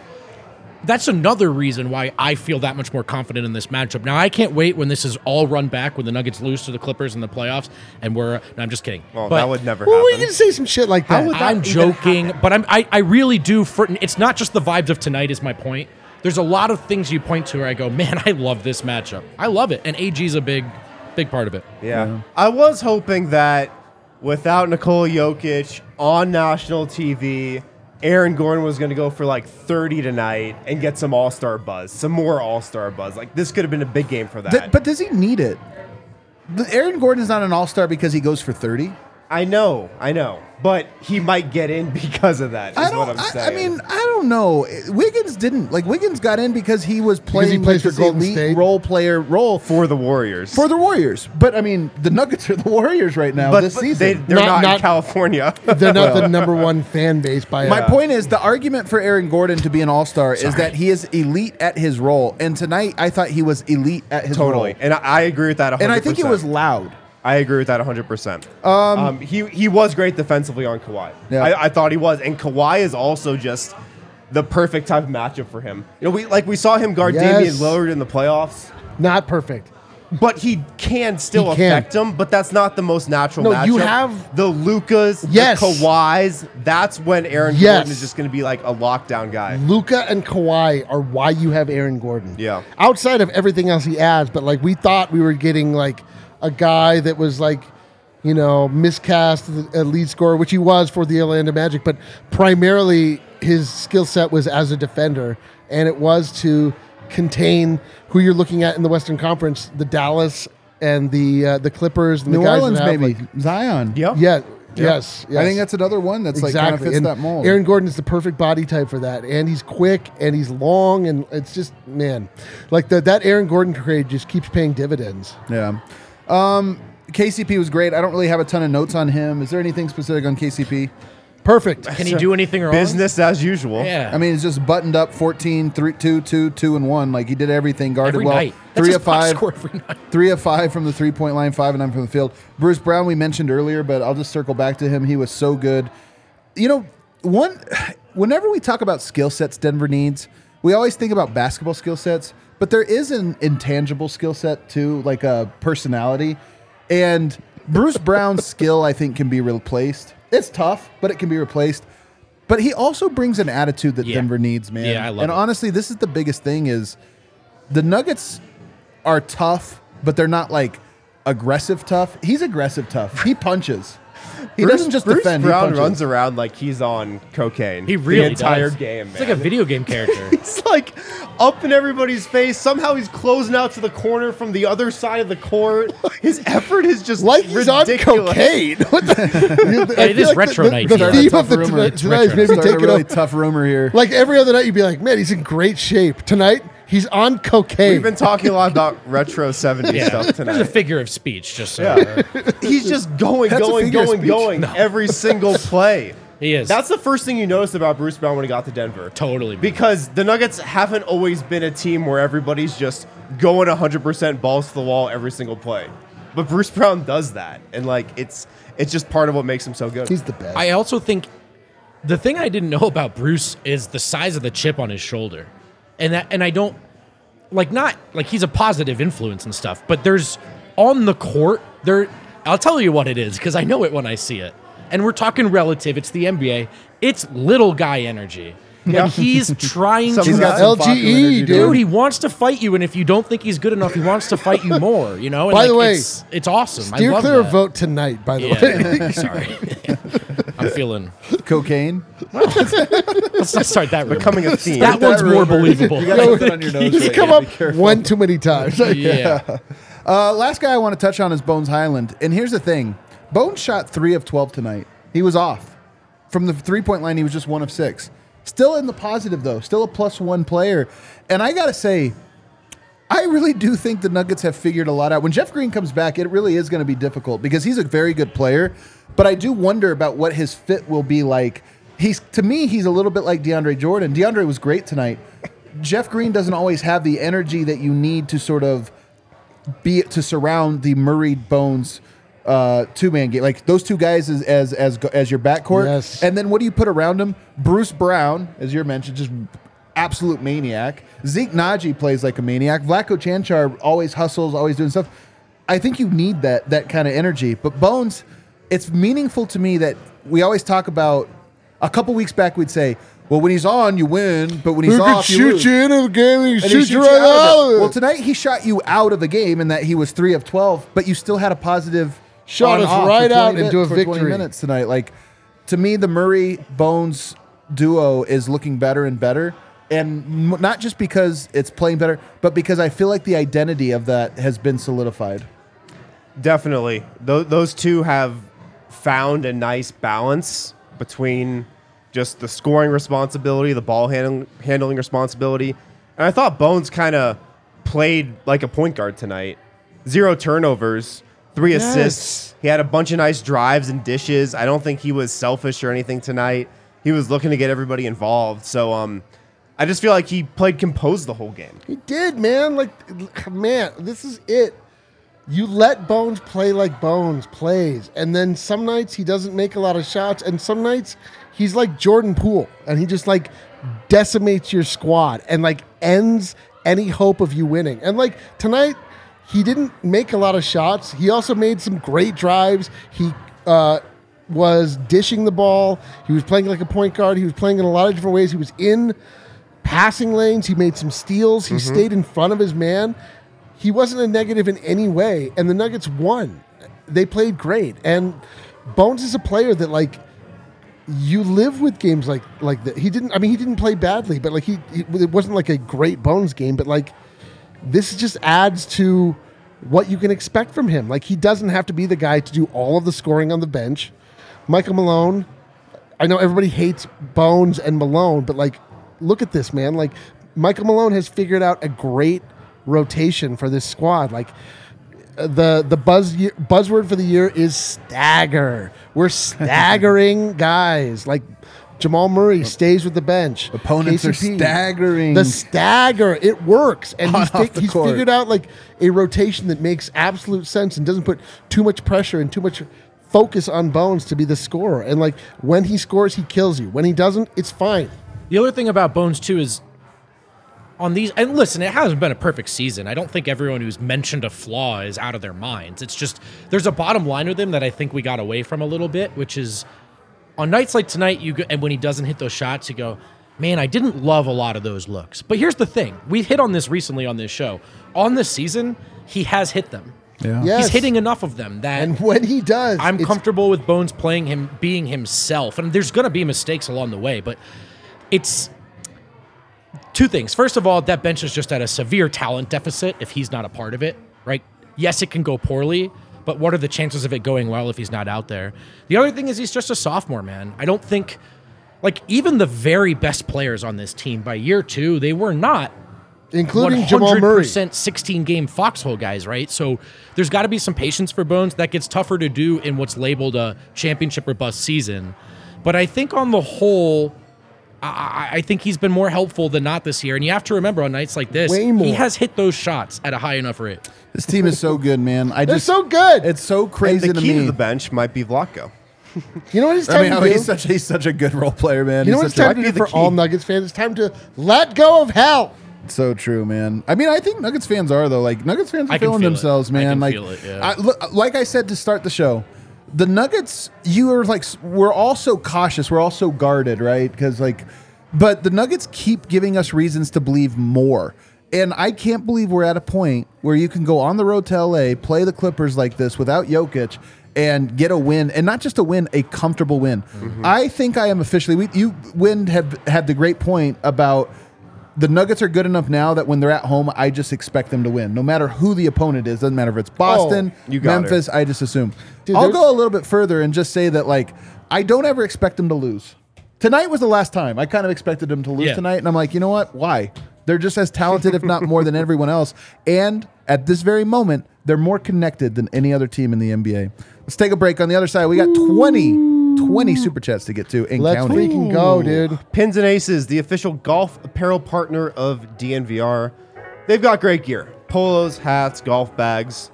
that's another reason why I feel that much more confident in this matchup. Now I can't wait when this is all run back when the Nuggets lose to the Clippers in the playoffs, and we're. No, I'm just kidding. Well, But that would never Well, we happen. can say some shit like that. that I'm joking, but I'm. I, I really do. For it's not just the vibes of tonight. Is my point. There's a lot of things you point to where I go, man, I love this matchup. I love it, and AG's a big, big part of it. Yeah. I was hoping that without Nikola Jokic on national TV, Aaron Gordon was going to go for like 30 tonight and get some All Star buzz, some more All Star buzz. Like this could have been a big game for that. Th- but does he need it? The, Aaron Gordon is not an all star because he goes for 30. I know, I know, but he might get in because of that. Is I don't. what I'm I, saying. I mean, I don't know. Wiggins didn't like Wiggins got in because he was playing he plays like for this Golden elite State? role player role for the Warriors, for the Warriors. But I mean, the Nuggets are the Warriors right now but, this but season. they, they're Not- not, not- in California. They're not the number one fan base by My a- point is the argument for Aaron Gordon to be an all star is that he is elite at his role, and tonight I thought he was elite at his role. totally, role, and I, I agree with that. 100%. and I think it was loud. I agree with that 100%. Um, he he was great defensively on Kawhi. Yeah. I, I thought he was, and Kawhi is also just the perfect type of matchup for him. You know, we like we saw him guard Yes. Damian Lillard in the playoffs, Not perfect. but he can still He can. affect him. But that's not the most natural. No, matchup. you have- the Lukas, Yes. the Kawhis. That's when Aaron Yes. Gordon is just going to be like a lockdown guy. Luka and Kawhi are why you have Aaron Gordon. Yeah. Outside of everything else he adds, but like we thought we were getting like a guy that was like, you know, miscast a lead scorer, which he was for the Orlando Magic, but primarily his skill set was as a defender, and it was to contain who you're looking at in the Western Conference, the Dallas and the uh, the Clippers and New the guys Orleans, that have, baby, like- Zion. Yep. yeah. Yes, yes. I think that's another one that's like kind of fits And that mold. Aaron Gordon is the perfect body type for that, and he's quick and he's long, and it's just man, like the, that Aaron Gordon trade just keeps paying dividends. Yeah. Um, KCP was great. I don't really have a ton of notes on him. Is there anything specific on KCP? Perfect. Can he do anything wrong? Business as usual. Yeah. I mean, it's just buttoned up 14, 3, 2, 2, 2, and 1. Like, he did everything, guarded every well. night. That's Three his of box five. score every night. Three of five from the three point line, five and nine from the field. Bruce Brown, we mentioned earlier, but I'll just circle back to him. He was so good. You know, one whenever we talk about skill sets Denver needs, we always think about basketball skill sets, but there is an intangible skill set too, like a personality. And Bruce Brown's skill, I think, can be replaced. It's tough, but it can be replaced. But he also brings an attitude that Yeah. Denver needs, man. Yeah, I love and it. honestly, this is the biggest thing is the Nuggets are tough, but they're not like aggressive tough. He's aggressive tough. He punches. He Bruce- doesn't just Bruce defend. Brown he runs around like he's on cocaine. He really the entire does. game. It's like a video game character. It's like up in everybody's face. Somehow he's closing out to the corner from the other side of the court. His effort is just Like he's on cocaine. What the- I it is feel retro the, night The, here. the theme Tough of the rumor. tonight, tonight maybe Started a really up. tough rumor here. Like every other night, you'd be like, man, he's in great shape. Tonight, he's on cocaine. We've been talking a lot about retro 70s Yeah, stuff tonight. there's a figure of speech. Just so Yeah. He's just going, That's a going, going, speech. going every single play. he is. That's the first thing you noticed about Bruce Brown when he got to Denver. totally Because the Nuggets haven't always been a team where everybody's just going 100% balls to the wall every single play. But Bruce Brown does that. And like it's it's just part of what makes him so good. he's the best. I also think the thing I didn't know about Bruce is the size of the chip on his shoulder, and that and I don't like not like he's a positive influence and stuff, but there's on the court there. I'll tell you what it is because I know it when I see it, and we're talking relative. It's the NBA. It's little guy energy. Yeah. And he's trying to some Facu LGE, dude. Dude, he wants to fight you, and if you don't think he's good enough, he wants to fight you more. You know. And By the way, it's, it's awesome. I Steer love clear that. of vote tonight, by the way. Sorry. I'm feeling. Cocaine. Let's not start that. rumor. Becoming a theme. That one's more believable. You gotta put it on your nose. He's right come now. up Be careful. one too many times. yeah. Uh, last guy I want to touch on is Bones Highland. And here's the thing Bones shot three of 12 tonight. He was off. From the three point line, he was just one of six. Still in the positive, though. Still a plus one player. And I got to say, I really do think the Nuggets have figured a lot out. When Jeff Green comes back, it really is going to be difficult because he's a very good player. But I do wonder about what his fit will be like. He's to me, he's a little bit like DeAndre Jordan. DeAndre was great tonight. Jeff Green doesn't always have the energy that you need to sort of be to surround the Murray Bones uh, two man game. Like those two guys as as as as your backcourt. Yes. And then what do you put around him? Bruce Brown, as you mentioned, just absolute maniac. Zeke Nnaji plays like a maniac. Vlatko Cancar always hustles, always doing stuff. I think you need that that kind of energy. But Bones, it's meaningful to me that we always talk about. A couple weeks back, we'd say, "Well, when he's on, you win, but when he's He off, you shoot lose." you into the game and he And shoots you right out of it. Well, tonight he shot you out of the game in that he was three of twelve, but you still had a positive Shot on us right out into a for 20 victory. minutes tonight. Like to me, the Murray Bones duo is looking better and better, and not just because it's playing better, but because I feel like the identity of that has been solidified. Definitely. Th- those two have found a nice balance between just the scoring responsibility, the ball handling, handling responsibility. And I thought Bones kind of played like a point guard tonight. Zero turnovers, three Yes. assists. He had a bunch of nice drives and dishes. I don't think he was selfish or anything tonight. He was looking to get everybody involved. So um, I just feel like he played composed the whole game. He did, man. Like, man, this is it. You let Bones play like Bones plays, and then some nights he doesn't make a lot of shots, and some nights he's like Jordan Poole, and he just like decimates your squad and like ends any hope of you winning. And like tonight, he didn't make a lot of shots. He also made some great drives. He uh, was dishing the ball. He was playing like a point guard. He was playing in a lot of different ways. He was in passing lanes. He made some steals. He mm-hmm. stayed in front of his man. He wasn't a negative in any way, and the Nuggets won. They played great, and Bones is a player that like you live with games like like that. He didn't. I mean, he didn't play badly, but like he, he it wasn't like a great Bones game. But like this just adds to what you can expect from him. Like he doesn't have to be the guy to do all of the scoring on the bench. Michael Malone, I know everybody hates Bones and Malone, but like, look at this, man. Like, Michael Malone has figured out a great rotation for this squad. Like, uh, the the buzz buzzword for the year is stagger. We're staggering guys. Like Jamal Murray stays with the bench. Opponents are staggering. The stagger, it works, and he's, the he's court. figured out like a rotation that makes absolute sense and doesn't put too much pressure and too much focus on Bones to be the scorer. And like when he scores, he kills you. When he doesn't, it's fine. The other thing about Bones too is on these and listen, it hasn't been a perfect season. I don't think everyone who's mentioned a flaw is out of their minds. It's just there's a bottom line with him that I think we got away from a little bit, which is on nights like tonight, you go, and when he doesn't hit those shots, you go, man, I didn't love a lot of those looks. But here's the thing: we've hit on this recently on this show. On this season, he has hit them. Yeah. Yes. He's hitting enough of them that And when he does, I'm comfortable with Bones playing him being himself. And there's going to be mistakes along the way, but it's two things. First of all, that bench is just at a severe talent deficit if he's not a part of it, right? Yes, it can go poorly, but what are the chances of it going well if he's not out there? The other thing is he's just a sophomore, man. I don't think like even the very best players on this team by year 2, they were not including Jamal Murray. 16 game foxhole guys, right? So there's got to be some patience for Bones. That gets tougher to do in what's labeled a championship or bust season. But I think on the whole, I, I- I think he's been more helpful than not this year. And you have to remember on nights like this, Way he has hit those shots at a high enough rate. This team is so good, man. I They're just so good. It's so And crazy the to key me. to the bench might be Vlatko. You know what it's time I mean, to oh, do? he's such he's such a good role player, man. you know He's what it's such a- time to might do be the for all. Nuggets fans? It's time to let go of hell. So true, man. I mean, I think Nuggets fans are though. Like Nuggets fans are I feeling feel it. themselves, I man. can like, feel it, yeah. I, look, like I said to start the show, the Nuggets. You are like, we're all so cautious. We're all so guarded, right? Because like, but the Nuggets keep giving us reasons to believe more. And I can't believe we're at a point where you can go on the road to LA, play the Clippers like this without Jokic, and get a win, and not just a win, a comfortable win. Mm-hmm. I think I am officially. We, you, Wind, have had the great point about the Nuggets are good enough now that when they're at home, I just expect them to win, no matter who the opponent is. Doesn't matter if it's Boston, oh, you got it. Memphis. I just assume. Dude, I'll go a little bit further and just say that like I don't ever expect them to lose. Tonight was the last time I kind of expected them to lose Yeah. tonight, and I'm like, you know what? Why? They're just as talented, if not more, than everyone else. And at this very moment, they're more connected than any other team in the NBA. Let's take a break. On the other side, we got 20, 20 mm. super chats to get to and Let's counting. freaking go, dude. Pins and Aces, the official golf apparel partner of DNVR. They've got great gear polos, hats, golf bags,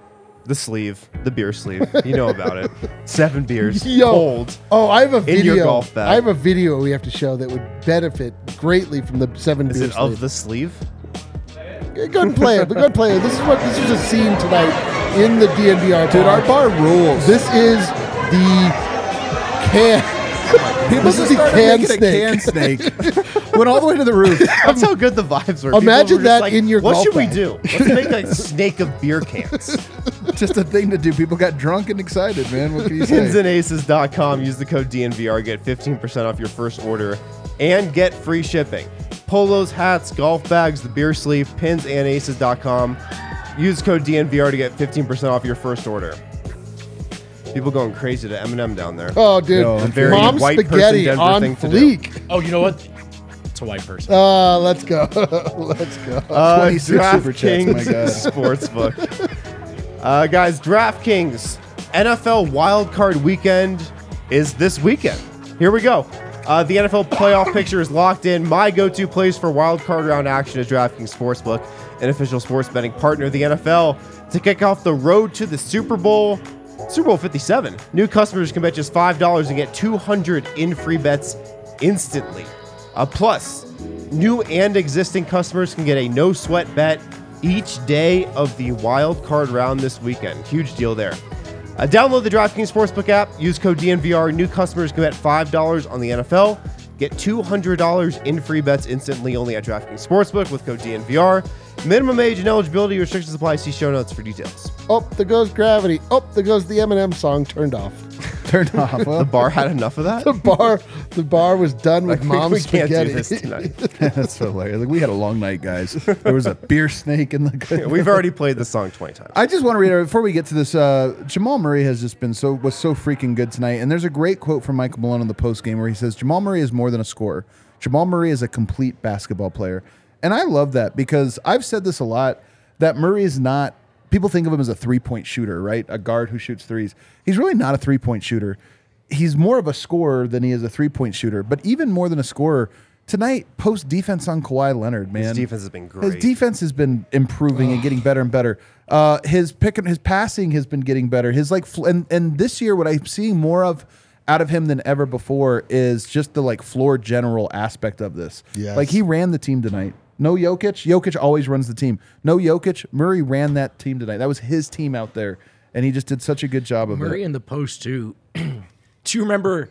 the sleeve, the beer sleeve. You know about it. Seven beers, Yo. cold. Oh, I have a In your video. golf bag. I have a video we have to show that would benefit greatly from the seven Is beer it of the sleeve? Go ahead and play it. Go ahead and play it. This is what this is a scene tonight in the DNVR. Dude, our bar. bar rules. This is the can. People just started can making snake. a can snake. Went all the way to the roof. That's how good the vibes were. People Imagine were just that like, in your What golf should we bag." do? Let's make like a snake of beer cans. Just a thing to do. People got drunk and excited, man. What can you say? Pinsandaces.com. Use the code DNVR. Get 15% off your first order and get free shipping. Polos, hats, golf bags, the beer sleeve, pinsandaces.com. Use code DNVR to get 15% off your first order. People going crazy to Eminem down there. Oh, dude, Yo, I'm very mom white person spaghetti Denver on thing to do. fleek. Oh, you know what? It's a white person. Uh, let's go. let's go. Uh, 26 super chats, my DraftKings God. Sportsbook. uh, guys, DraftKings NFL wildcard weekend is this weekend. Here we go. Uh, the NFL playoff picture is locked in. My go-to place for wildcard round action is DraftKings Sportsbook, an official sports betting partner of the NFL. To kick off the road to the Super Bowl, Super Bowl 57, new customers can bet just $5 and get 200 in free bets instantly. Uh, plus, new and existing customers can get a no sweat bet each day of the wild card round this weekend. Huge deal there. Uh, download the DraftKings Sportsbook app. Use code DNVR. New customers can bet $5 on the NFL. Get $200 in free bets instantly only at DraftKings Sportsbook with code DNVR. Minimum age and eligibility restrictions apply. See show notes for details. Oh, there goes gravity. Oh, there goes the Eminem song turned off. Turned off. Well, The bar had enough of that. The bar, the bar was done with Like, we- mom's we can't spaghetti. do this tonight. that's hilarious. Like, we had a long night, guys. There was a beer snake in the. We've already played the song 20 times. I just want to reiterate before we get to this. Uh, Jamal Murray has just been so was so freaking good tonight, and there's a great quote from Michael Malone in the post game where he says Jamal Murray is more than a scorer. Jamal Murray is a complete basketball player, and I love that because I've said this a lot that Murray is not. People think of him as a three point shooter, right? A guard who shoots threes. He's really not a three point shooter. He's more of a scorer than he is a three point shooter. But even more than a scorer, tonight, post defense on Kawhi Leonard, man. defense has been great. His defense has been improving and getting better and better. Uh, his pick and his passing has been getting better. His like fl- and and this year, what I'm seeing more of out of him than ever before is just the like floor general aspect of this. Yes. Like he ran the team tonight. No Jokic. Jokic always runs the team. No Jokic. Murray ran that team tonight. That was his team out there, and he just did such a good job of it. Murray it. in the post too. Do you remember,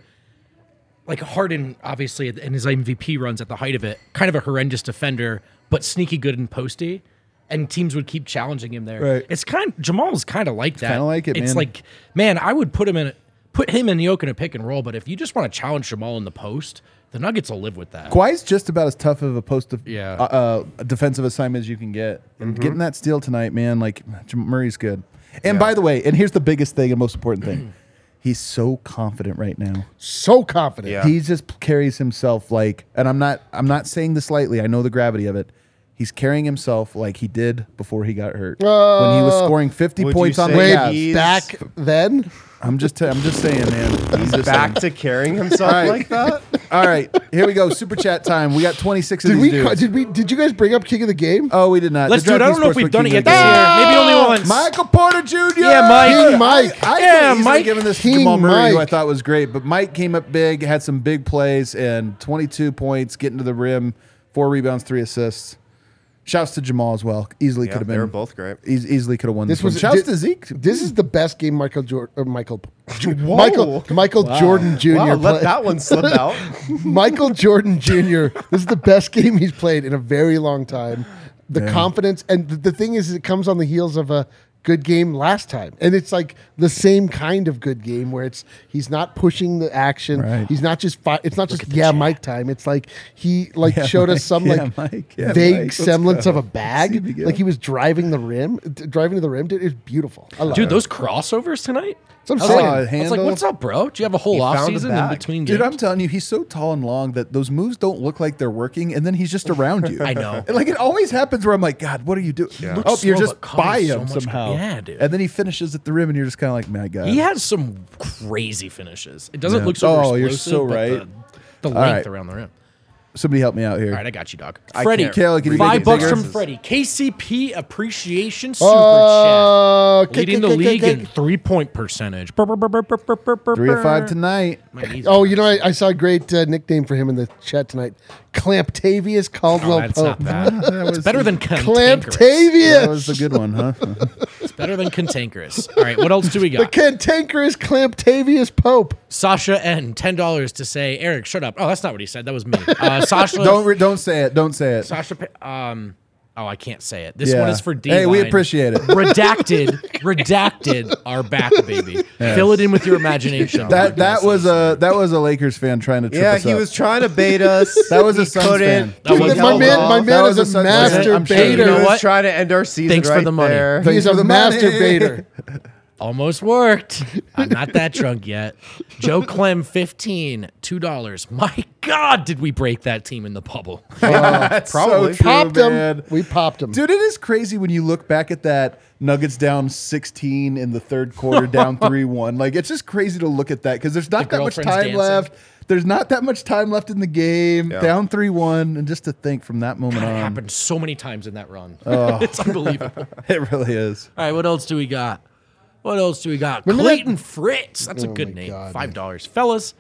like Harden, obviously in his MVP runs at the height of it, kind of a horrendous defender, but sneaky good in posty, and teams would keep challenging him there. Right. It's kind Jamal's kind of like that. kinda like it, It's man. like, man, I would put him in, put him and Yoke in a pick and roll, but if you just want to challenge Jamal in the post, the Nuggets will live with that. Kawhi's just about as tough of a post of, Yeah. uh, uh, defensive assignment as you can get. And getting that steal tonight, man, like Jam- Murray's good. And by the way, and here's the biggest thing and most important thing. He's so confident right now. So confident. Yeah. He just carries himself like and I'm not I'm not saying this lightly. I know the gravity of it. He's carrying himself like he did before he got hurt. when he was scoring 50 Would points on the say Cavs. he's- Back then, I'm just i I'm just saying, man. He's just Back saying. to carrying himself All right. like that. All right, here we go. Super chat time. We got 26 of did these we? dudes. Did we? Did you guys bring up King of the Game? Oh, we did not. Let's The do it. I don't know if we've done it King yet of the this Game. year. Maybe only ah! once. Michael Porter Jr. Yeah, Mike. King Mike. I, I Yeah, could easily Mike. given this to King Jamal Murray, who I Mike. thought was great, but Mike came up big, had some big plays, and 22 points, getting to the rim, four rebounds, three assists. Shouts to Jamal as well. Easily Yeah, could have been. they been. were both great. eas- easily could have won this, This was one. Shouts di- to Zeke. This is the best game Michael Jordan. Or uh, Michael. Whoa. Michael. Michael Jordan Jr. Wow, let played. that one slip out. Michael Jordan Jr. This is the best game he's played in a very long time. The confidence and the, the thing is, it comes on the heels of a good game last time, and it's like the same kind of good game where it's he's not pushing the action. Right. He's not just fi- it's not just yeah Mike time. It's like he like Yeah, showed Mike. us some Yeah, like Mike. Yeah, vague Mike. Semblance go. of a bag. Like he was driving the rim, d- driving to the rim. Dude, it's beautiful. I love Dude, it. those crossovers tonight. That's I was, I'm Oh, like, saying. a I was like, "What's up, bro? Do you have a whole He off found the season in bag. between games?" Dude, I'm telling you, he's so tall and long that those moves don't look like they're working, and then he's just around you. I know. And, like it always happens where I'm like, God, what are you doing? looks Oh, you're slow, just but by covers so him much somehow. Yeah, dude. And then he finishes at the rim, and you're just kind of like, my God. He has some crazy finishes. It doesn't Yeah. look so Oh, you're explosive, so but right. The, the length right. around the rim. Somebody help me out here. All right, I got you, dog. I Freddie, can't Kayla, can you five make it bucks bigger? from Freddie. KCP appreciation super Uh, chat, leading the league in three point percentage. Three of five tonight. Oh, you know, I, I saw a great uh, nickname for him in the chat tonight. Clamptavius Caldwell Oh, that's Pope. not bad. That was, Better than cantankerous. Clamptavius. that was the good one, huh? It's better than cantankerous. All right, what else do we got? the got? cantankerous Clamptavius Pope. Sasha N, ten dollars to say, Eric, shut up. Oh, that's not what he said. That was me. Uh, Sasha, don't re- don't say it. Don't say it. Sasha, Pa- um, oh, I can't say it. This Yeah. one is for D. Hey, we appreciate it. Redacted, redacted our back, baby. Fill it in with your imagination. That that was a that was a Lakers fan trying to trip Yeah, us he up. was trying to bait us. That was a He Suns couldn't. fan. That He was- my held man, my That man was is a a Suns fan. I'm sure. masturbator. You know was what? trying to end our season Thanks for right the money. there. Thanks He's a for the money. masturbator. Almost worked. I'm not that drunk yet. Joe Clem, 15, $2. My God, did we break that team in the bubble? Oh, That's Probably. so true, popped man. him. We popped him. Dude, it is crazy when you look back at that Nuggets down 16 in the third quarter, down 3 1. Like, it's just crazy to look at that because there's not The that much girlfriend's time dancing. left. There's not that much time left in the game, Yeah. down 3 1. And just to think from that moment God, it on, happened so many times in that run. Oh. it's unbelievable. it really is. All right, what else do we got? What else do we got? Remember that- Clayton Fritz. That's a oh good name. God, Five dollars, fellas.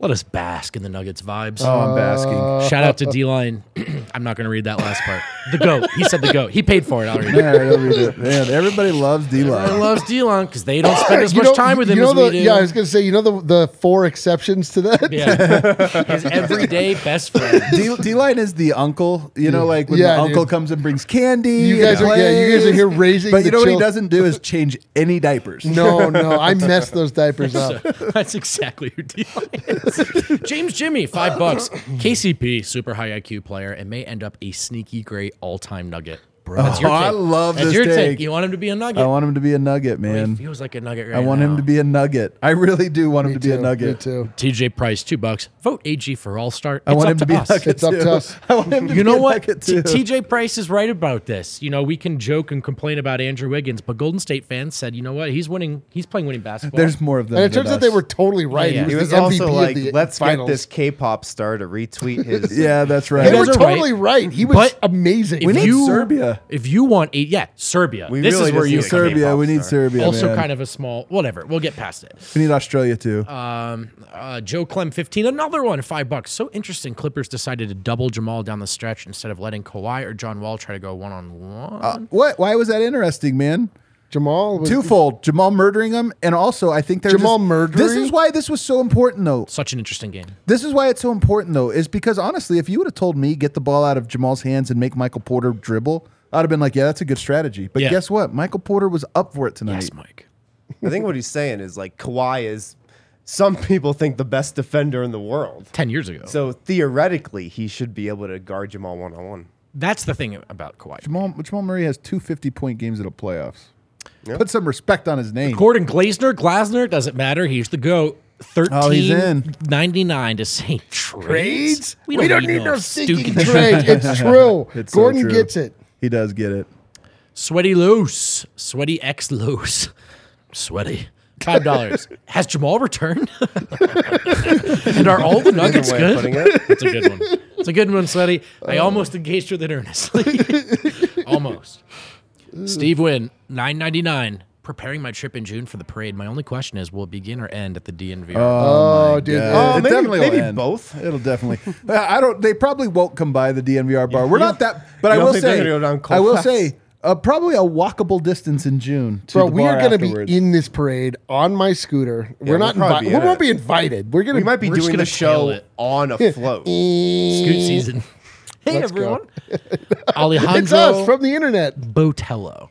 Let us bask in the Nuggets vibes. Oh, I'm basking. Uh, Shout out to D Line. I'm not going to read that last part. The goat. He said the goat. He paid for it. I'll read it. Yeah, I'll read it. Man, everybody loves D I Line. loves D Line because they don't spend as You much know- time with him you know as the, we do. Yeah, I was gonna say, you know the the four exceptions to that. Yeah. His everyday best friend. D Line is the uncle, you know, like when Yeah, the uncle dude. comes and brings candy. You guys and are yeah, you guys are plays. here raising. But the you know what he chil- doesn't do is change any diapers. No, no, I messed those diapers up. That's exactly who D Line is. James Jimmy, five bucks. KCP, super high IQ player, and may end up a sneaky great all time nugget. Bro. That's oh, your Oh, I love That's this your take. You want him to be a nugget? I want him to be a nugget, Well, man. He feels like a nugget right I want him to be a nugget. I really do want him Me to be a nugget. Me too. TJ Price, two bucks. Vote AG for All Star. I want him to be us. a nugget It's up too. to us. I want him to You be know a what? nugget T- too. TJ Price is right about this. You know, we can joke and complain about Andrew Wiggins, but Golden State fans said, you know what? He's winning. He's playing winning basketball. There's more of them. And it than turns out us. they were totally right. Yeah, yeah. He He was, was the MVP also like, of the let's finals. get this K-pop star to retweet his. Yeah, that's They right. were guys are right. totally right. He was But amazing. We If need you- Serbia. If you want a yeah, Serbia. We this really is where you need a come in. Serbia. We need star. Serbia. Also, man. kind of a small whatever. We'll get past it. We need Australia too. Um, uh, Joe Clem, fifteen. Another one, five bucks. So interesting. Clippers decided to double Jamal down the stretch instead of letting Kawhi or John Wall try to go one on one. what? Why was that interesting, man? Jamal was Twofold: Jamal murdering him, and also I think they're Jamal just, murdering? This is why this was so important, though. Such an interesting game. This is why it's so important, though, is because honestly, if you would have told me get the ball out of Jamal's hands and make Michael Porter dribble, I'd have been like, yeah, that's a good strategy. But Yeah. guess what? Michael Porter was up for it tonight. Yes, Mike. I think what he's saying is like Kawhi is. Some people think the best defender in the world. Ten years ago. So theoretically, he should be able to guard Jamal one on one. That's the thing about Kawhi. Jamal, Jamal Murray has two 50 point games in the playoffs. Put some respect on his name. Gordon Glazner, Glasner, doesn't matter. He's the GOAT. 13 Oh, he's in. 99 to say trades. We don't, need, no stinking stinking trade. It's true. It's so Gordon true. gets it. He does get it. Sweaty loose. Sweaty X loose. Sweaty. Five dollars. Has Jamal returned? and are all the nuggets good? putting it. That's a good one. It's a good one, Sweaty. I uh. almost engaged with it earnestly. almost. Steve Wynn, nine ninety nine. Preparing my trip in June for the parade. My only question is, will it begin or end at the DNVR? Oh, dude. Yeah, Oh, it maybe- definitely maybe will end. both. It'll definitely. I don't. They probably won't come by the DNVR bar. We're not that. But I will say. go down I will Colfax? say. Uh, probably a walkable distance in June. To Bro, the we are going to be in this parade on my scooter. we're we'll not probably invited. We won't it. be invited. We're going to We might be doing gonna the show it. on a float. Scoot season. Hey Let's everyone. Alejandro It's us from the internet. Botello.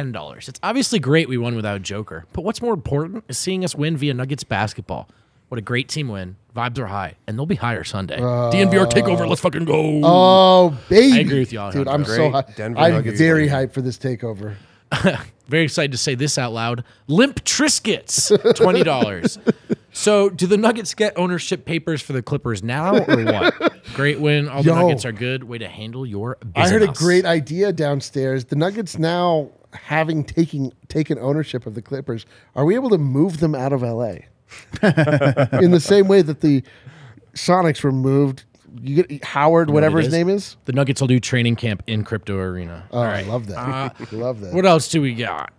Ten dollars. It's obviously great we won without Joker, but what's more important is seeing us win via Nuggets basketball. What a great team win. Vibes are high, and they'll be higher Sunday. Uh, DNVR takeover. Let's fucking go. Oh, baby. I agree with y'all. Dude, Alejandro. I'm so Great hyped. Denver I'm Nuggets very win. hyped for this takeover. Very excited to say this out loud. Limp Triscuits, twenty dollars. so, do the Nuggets get ownership papers for the Clippers now, or what? Great win. All the Nuggets are good. Way to handle your business. I heard a great idea downstairs. The Nuggets now having taking taken ownership of the Clippers, are we able to move them out of LA? In the same way that the Sonics were moved. You get Howard, You know whatever what his name is. The Nuggets will do training camp in Crypto Arena. Oh, All I love that. Uh, love that. What else do we got?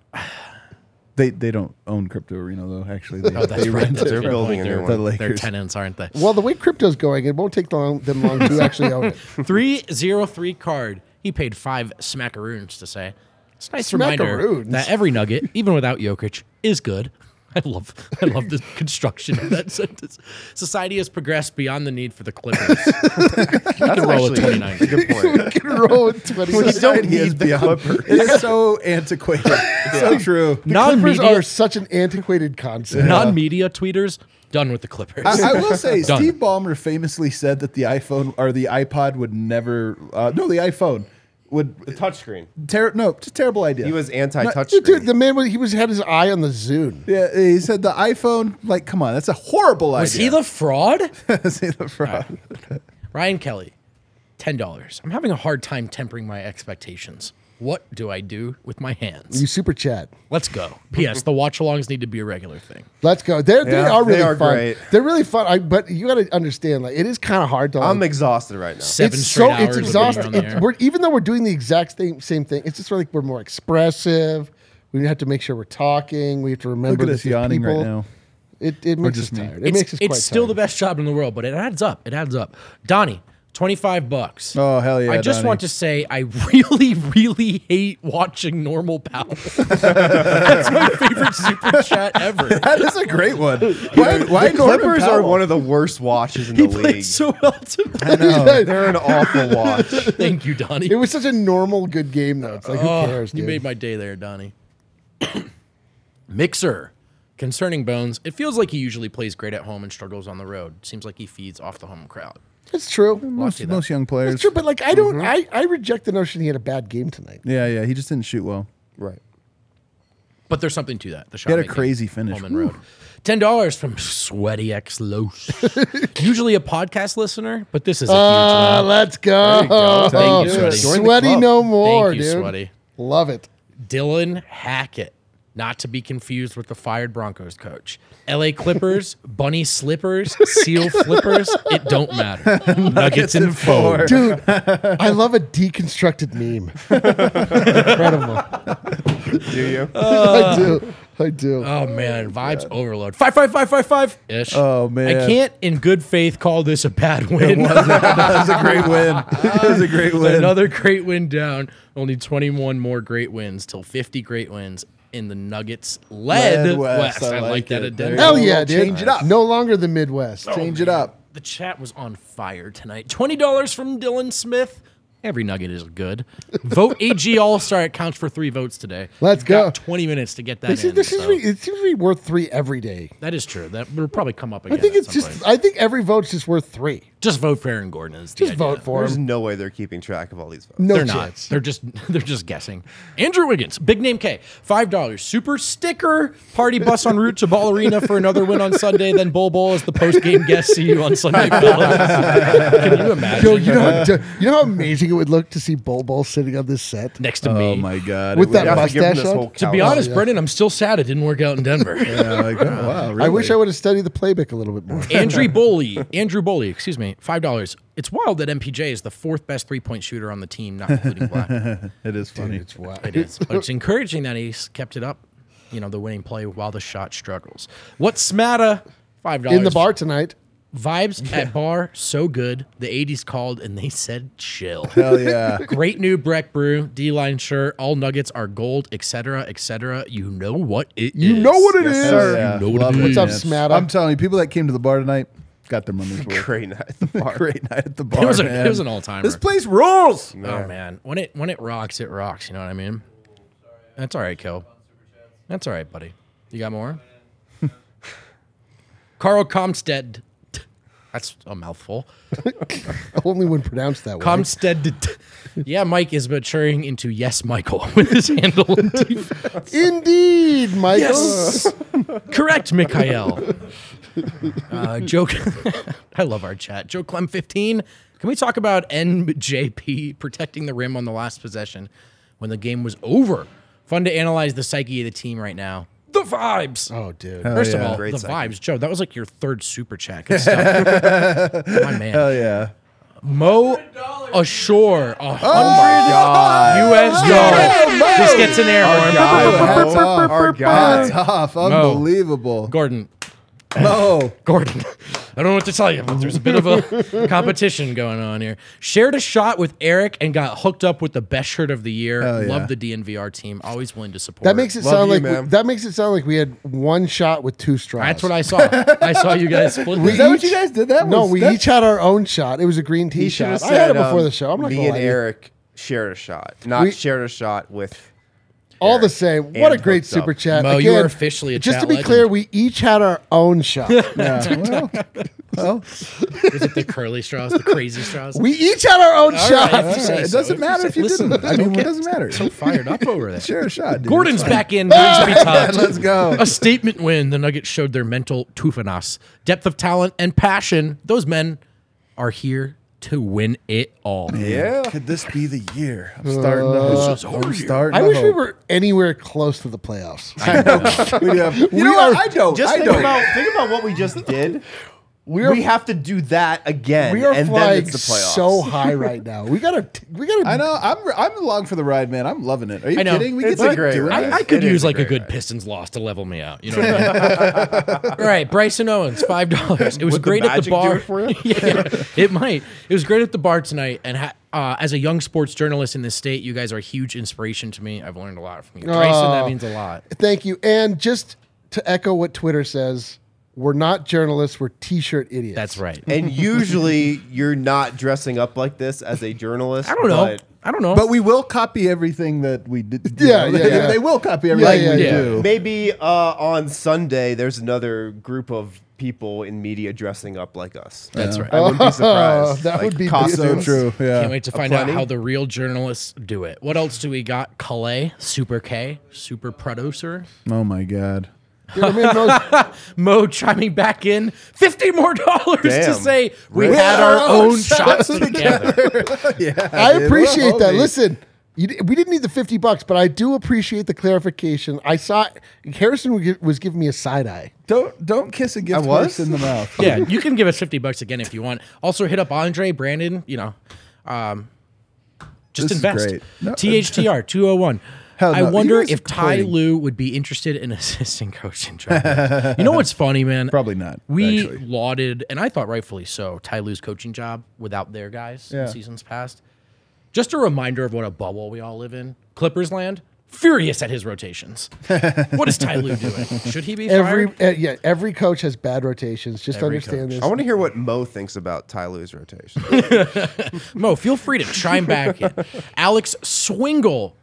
They they don't own Crypto Arena though. Actually, they, Oh, that's they right. rent That's it a They're building point. a new They're- the one. They're tenants, aren't they? Well, the way crypto's going, it won't take long, them long to actually own it. 303 card. He paid five smackaroons to say. It's a nice reminder Smackaroons? that every nugget, even without Jokic, is good. I love I love the construction of that sentence. Society has progressed beyond the need for the Clippers. we can roll with actually 29. a good point. Can roll with 20 We don't need the beyond- Clippers. It is so antiquated. It's so true. Clippers Non-media, are such an antiquated concept. non-media tweeters done with the Clippers. I, I will say, Steve Ballmer famously said that the iPhone or the iPod would never. Uh, no, the iPhone would The touchscreen. ter- No, just terrible idea. He was anti-touch Dude, the man, was- he was had his eye on the Zune. Yeah, he said the iPhone. Like, come on, that's a horrible idea. Was he idea. the fraud? Was he the fraud? Ryan Kelly, ten dollars. I'm having a hard time tempering my expectations. What do I do with my hands? You super chat. Let's go. P.S. The watch alongs need to be a regular thing. Let's go. They're, they Yeah, are they really are fun. great. They're really fun. I, but you got to understand, like, it is kind of hard to. Like, I'm exhausted right now. Seven it's straight so hours it's of being exhausting. the It- air. we're, even though we're doing the exact same same thing, it's just like we're more expressive. We have to make sure we're talking. We have to remember Look at that us there's using right now. It, it makes us just me. tired. It it's makes us it's quite still the tired. best job in the world, but it adds up. It adds up. Donnie, 25 bucks. Oh, hell yeah, I just Donnie. want to say I really, really hate watching normal pal. That's my favorite super chat ever. That is a great one. Why, why the Clippers are one of the worst watches in He the played league. so well tonight. I know. They're an awful watch. Thank you, Donnie. It was such a normal good game though. It's like who Oh, cares, You dude? made my day there, Donnie. Mixer. Concerning Bones, it feels like he usually plays great at home and struggles on the road. Seems like he feeds off the home crowd. It's true. Most, that. most young players. It's true, but like I don't, I, I reject the notion he had a bad game tonight. Yeah, yeah. He just didn't shoot well. Right. But there's something to that. The shot had a crazy finish. Holman Road. Ten dollars from Sweaty X Los. Usually a podcast listener, but this is a huge Uh, let's go. go. Thank you, Sweaty. Join the Sweaty no more, Thank you, dude. Sweaty. Love it. Dylan Hackett, not to be confused with the fired Broncos coach. LA Clippers, Bunny Slippers, Seal Flippers, it don't matter. Nuggets and four. Dude, I love a deconstructed meme. Incredible. Do you? I do. I do. Oh man, vibes overload. Five five five five five ish. Oh, man. I can't in good faith call this a bad win. that was a great win. That was a great win. Another great win down. Only 21 more great wins till 50 great wins in the Nuggets led, Led West. West. I, I like like that it. at There Denver. you Hell go. yeah, dude. Change it up. No longer the Midwest. Oh, Change it up. The chat was on fire tonight. $20 from Dylan Smith. Every nugget is good. Vote AG All Star. It counts for three votes today. Let's You've got go. 20 minutes to get that This, is, in. this is so- re- it seems to be worth three every day. that is true. That will probably come up again. I think at it's some just. point. I think every vote's just worth three. Just vote for Aaron Gordon. Is the Just idea. vote for There's him. There's no way they're keeping track of all these votes. No they're chance. not. They're just they're just guessing. Andrew Wiggins, big name K, five dollars. Super sticker party bus en route to Ball Arena for another win on Sunday. Then Bol Bol as the post game guest. See you on Sunday. Can you imagine? Yo, you know, how, you know how amazing it would look to see Bol Bol sitting on this set next to Oh me. Oh my god. with that You to mustache this on. to be couch. honest, Brendan, I'm still sad it didn't work out in Denver. yeah, like, oh, wow, really? I wish I would have studied the playbook a little bit more. Andrew Boley, Andrew Boley, excuse me, five dollars. It's wild that MPJ is the fourth best three point shooter on the team, not including Black. It is funny. It's wild. It is, but it's encouraging that he's kept it up. You know, the winning play while the shot struggles. What's matter? Five dollars In the bar tonight. Vibes at bar so good. The '80s called and they said chill. Hell yeah. Great new Breck Brew D line shirt. All nuggets are gold, etc., etc. You know what it You is. know what it is. Hell yeah. You know what Love it it, What's up, man. Smatta? I'm telling you, people that came to the bar tonight got their money's worth. Great night at the bar. Great night at the bar. It was, a, man. it was an all time. This place rules. Oh man, when it when it rocks, it rocks. You know what I mean? That's all right, Kill. That's all right, buddy. You got more? Carl Comstead. That's a mouthful. Only when pronounced that way. Comstead. Yeah, Mike is maturing into yes, Michael with his handle in defense. Indeed, Michael. Yes, correct, Mikhail. Uh, joke. I love our chat. Joe Clem fifteen. Can we talk about NJP protecting the rim on the last possession when the game was over? Fun to analyze the psyche of the team right now. The vibes. Oh, dude. First yeah. of all, Great the psyche. vibes, Joe. That was like your third super chat. Good stuff. My man. Hell yeah. Mo Ashore, a Oh hundred US dollars. Just gets an air horn. Hats off. Our guy. Hats off. Unbelievable. Gordon, Oh, Gordon. I don't know what to tell you, but there's a bit of a competition going on here. Shared a shot with Eric and got hooked up with the best shirt of the year. Hell yeah. Love the DNVR team. Always willing to support. That makes it Love sound you, like we, that makes it sound like we had one shot with two straws. That's what I saw. I saw you guys split. We is that what you guys did? That No, was, we that- each had our own shot. It was a green tea He should shot. have I had it before um, the show. I'm not me and lie. Eric shared a shot, not We- shared a shot with. All the same. What a great hooked up. super chat. Mo, you are officially a Just chat to be legend. clear, we each had our own shot. Yeah, well, well, Was it the curly straws, the crazy straws? we each had our own shot. right, if you say it so. doesn't matter if you Listen, didn't. I mean, it doesn't matter. So fired up over that. Share a shot, dude. Gordon's back in. Brings to be tough. Let's go. A statement win. The Nuggets showed their mental toughness, depth of talent, and passion. Those men are here to win it all. Yeah. Could this be the year? I'm uh, starting to hope. I'm starting I to wish we hope. were anywhere close to the playoffs. We have- you We know what? are- I don't. Just I think don't. about think about what we just did. We are we have to do that again, we are and then flying it's the playoffs. so high right now. We gotta we gotta I know. I'm. I'm along for the ride, man. I'm loving it. Are you I know. kidding? We It's get a to great do it. ride. I, I could It is use like a great good ride. Pistons loss to level me out. You know what I mean? All right, Bryson Owens, five dollars. It was Would the great at the bar. it for you? yeah, it might. It was great at the bar tonight. And ha- uh, as a young sports journalist in this state, you guys are a huge inspiration to me. I've learned a lot from you, Bryson. That means a lot. thank you. And just to echo what Twitter says, we're not journalists, we're t-shirt idiots. That's right. And usually, you're not dressing up like this as a journalist. I don't know. but I don't know. But we will copy everything that we did. Yeah, yeah, yeah. They will copy everything yeah, we yeah. do. Maybe uh, on Sunday there's another group of people in media dressing up like us. That's right. I wouldn't be surprised. That Like would be So true. Yeah. Can't wait to find out Aplenty. how the real journalists do it. What else do we got? Calais, Super K, Super Producer. Oh my god. Dude, I mean, those- Mo chiming back in, fifty more dollars to Damn. say we Right. had our had our own own shots together. yeah. I dude, appreciate what a that. homie. Listen, you, di- we didn't need the 50 bucks, but I do appreciate the clarification. I saw Harrison was gi- was giving me a side eye. Don't don't kiss a gift was? horse in the mouth. yeah, you can give us fifty bucks again if you want. Also, hit up Andre Brandon. You know, um, just This is invest. great. No- THTR two hundred one. Hell I no. You wonder if Ty quitting. Lue would be interested in assisting coaching. Travis. you know what's funny, man? Probably not, We actually. lauded, and I thought rightfully so, Ty Lue's coaching job without their guys Yeah. in seasons past. Just a reminder of what a bubble we all live in. Clippers land, furious at his rotations. what is Ty Lue doing? Should he be Every fired? uh, yeah, every coach has bad rotations. Just Every understand coach. this. I want to hear what Mo thinks about Ty Lue's rotation. Mo, feel free to chime back in. Alex Swingle,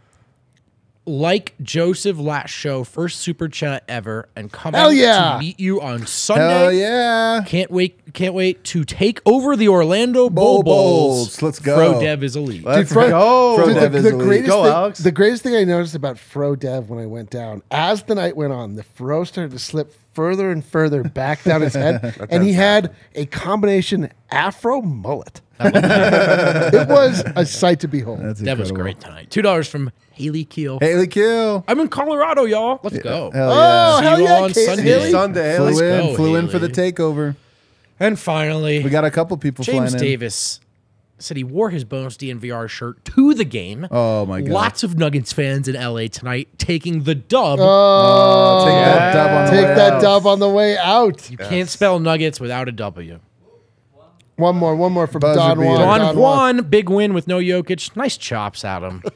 like Joseph last show, first super chat ever, and come Hell yeah. to meet you on Sunday. Hell yeah. Can't wait! Can't wait to take over the Orlando Bull Bulls. Bulls. Let's go. Fro Dev is elite. Let's Fro- go. Fro Dude, Dev the, is the elite. greatest Go, thing, Alex. the greatest thing I noticed about Fro Dev when I went down, as the night went on, the Fro started to slip further and further back down his head, and he had a combination Afro mullet. it was a sight to behold. That's Dev was incredible. great tonight. Two dollars from Haley Keel. Haley Kill. I'm in Colorado, y'all. Let's go. Hell oh, yeah. See hell you yeah, on Kate Sunday. Haley. Sunday. Flew Haley. in, go, flew in for the Haley. takeover. And finally, We got a couple people James flying in. Davis said he wore his Bonus DNVR shirt to the game. Oh my god. Lots of Nuggets fans in LA tonight taking the dub. Oh, oh, Take that dub on the take way that out. dub on the way out. you can't spell Nuggets without a W. One more, one more from Buzzer Don beater. Juan. Don Don Juan. Juan, big win with no Jokic. Nice chops, Adam.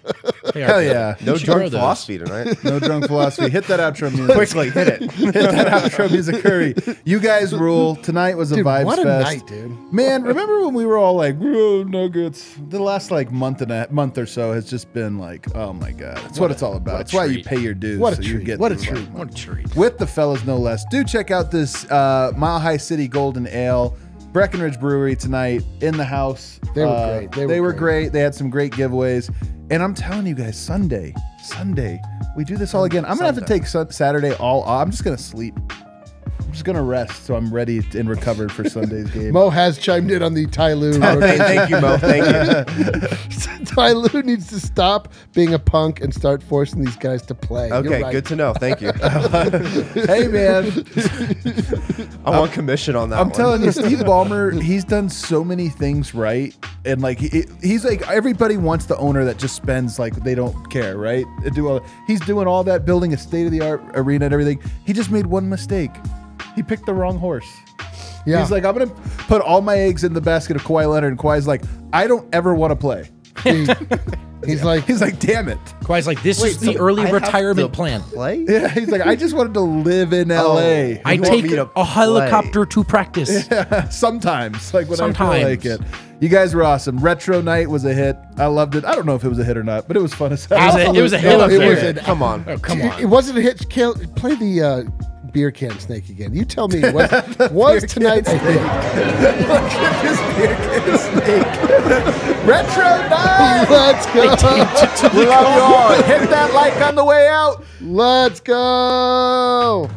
They are Hell good. yeah. You No should grow drunk those. philosophy tonight. No drunk philosophy. Hit that outro music. Quickly hit it. Hit that outro music, Curry. You guys rule. Tonight was a Dude, vibes what a fest. night, dude. Man, remember when we were all like, "Whoa, Nuggets"? The last like month and a month or so has just been like, oh my god, that's what, it's all about. what That's why you treat. pay your dues. What a so you treat. get What a through treat. life. What a treat. with the fellas no less. Do check out this uh, Mile High City Golden Ale, Breckenridge Brewery tonight in the house. They were Uh, great. They They, were were great. great. They had some great giveaways, and I'm telling you guys, Sunday, Sunday, we do this all again. I'm gonna have to take Saturday all off. I'm just gonna sleep. I'm just gonna rest so I'm ready and recovered for Sunday's game. Mo has chimed in on the Ty Lue. Thank you, Mo. Thank you. Ty Lue needs to stop being a punk and start forcing these guys to play. You're Okay, right. good to know. Thank you. hey man, I want commission on that I'm one. telling you, Steve Ballmer, he's done so many things right, and like he, he's like everybody wants the owner that just spends like they don't care, right? Do all, he's doing all that, building a state of the art arena and everything. He just made one mistake. He picked the wrong horse. Yeah. He's like, I'm gonna put all my eggs in the basket of Kawhi Leonard, and Kawhi's like, I don't ever want to play. He- he's like, He's like, damn it. Kawhi's like, this is the early I retirement plan. Play? Yeah, he's like, I just wanted to live in Oh. L.A. I want take me to a play. helicopter to practice. Sometimes, like when I feel like it. You guys were awesome. Retro night was a hit. I loved it. I don't know if it was a hit or not, but it was fun as hell. It was a, it was a hit. No, up it there. was a- Come on. Oh, come on. it wasn't a hit. Kill, play the uh, beer can snake again. You tell me. What was, was beer can snake. Retro night. Let's go. we love you all. Hit that like on the way out. Let's go.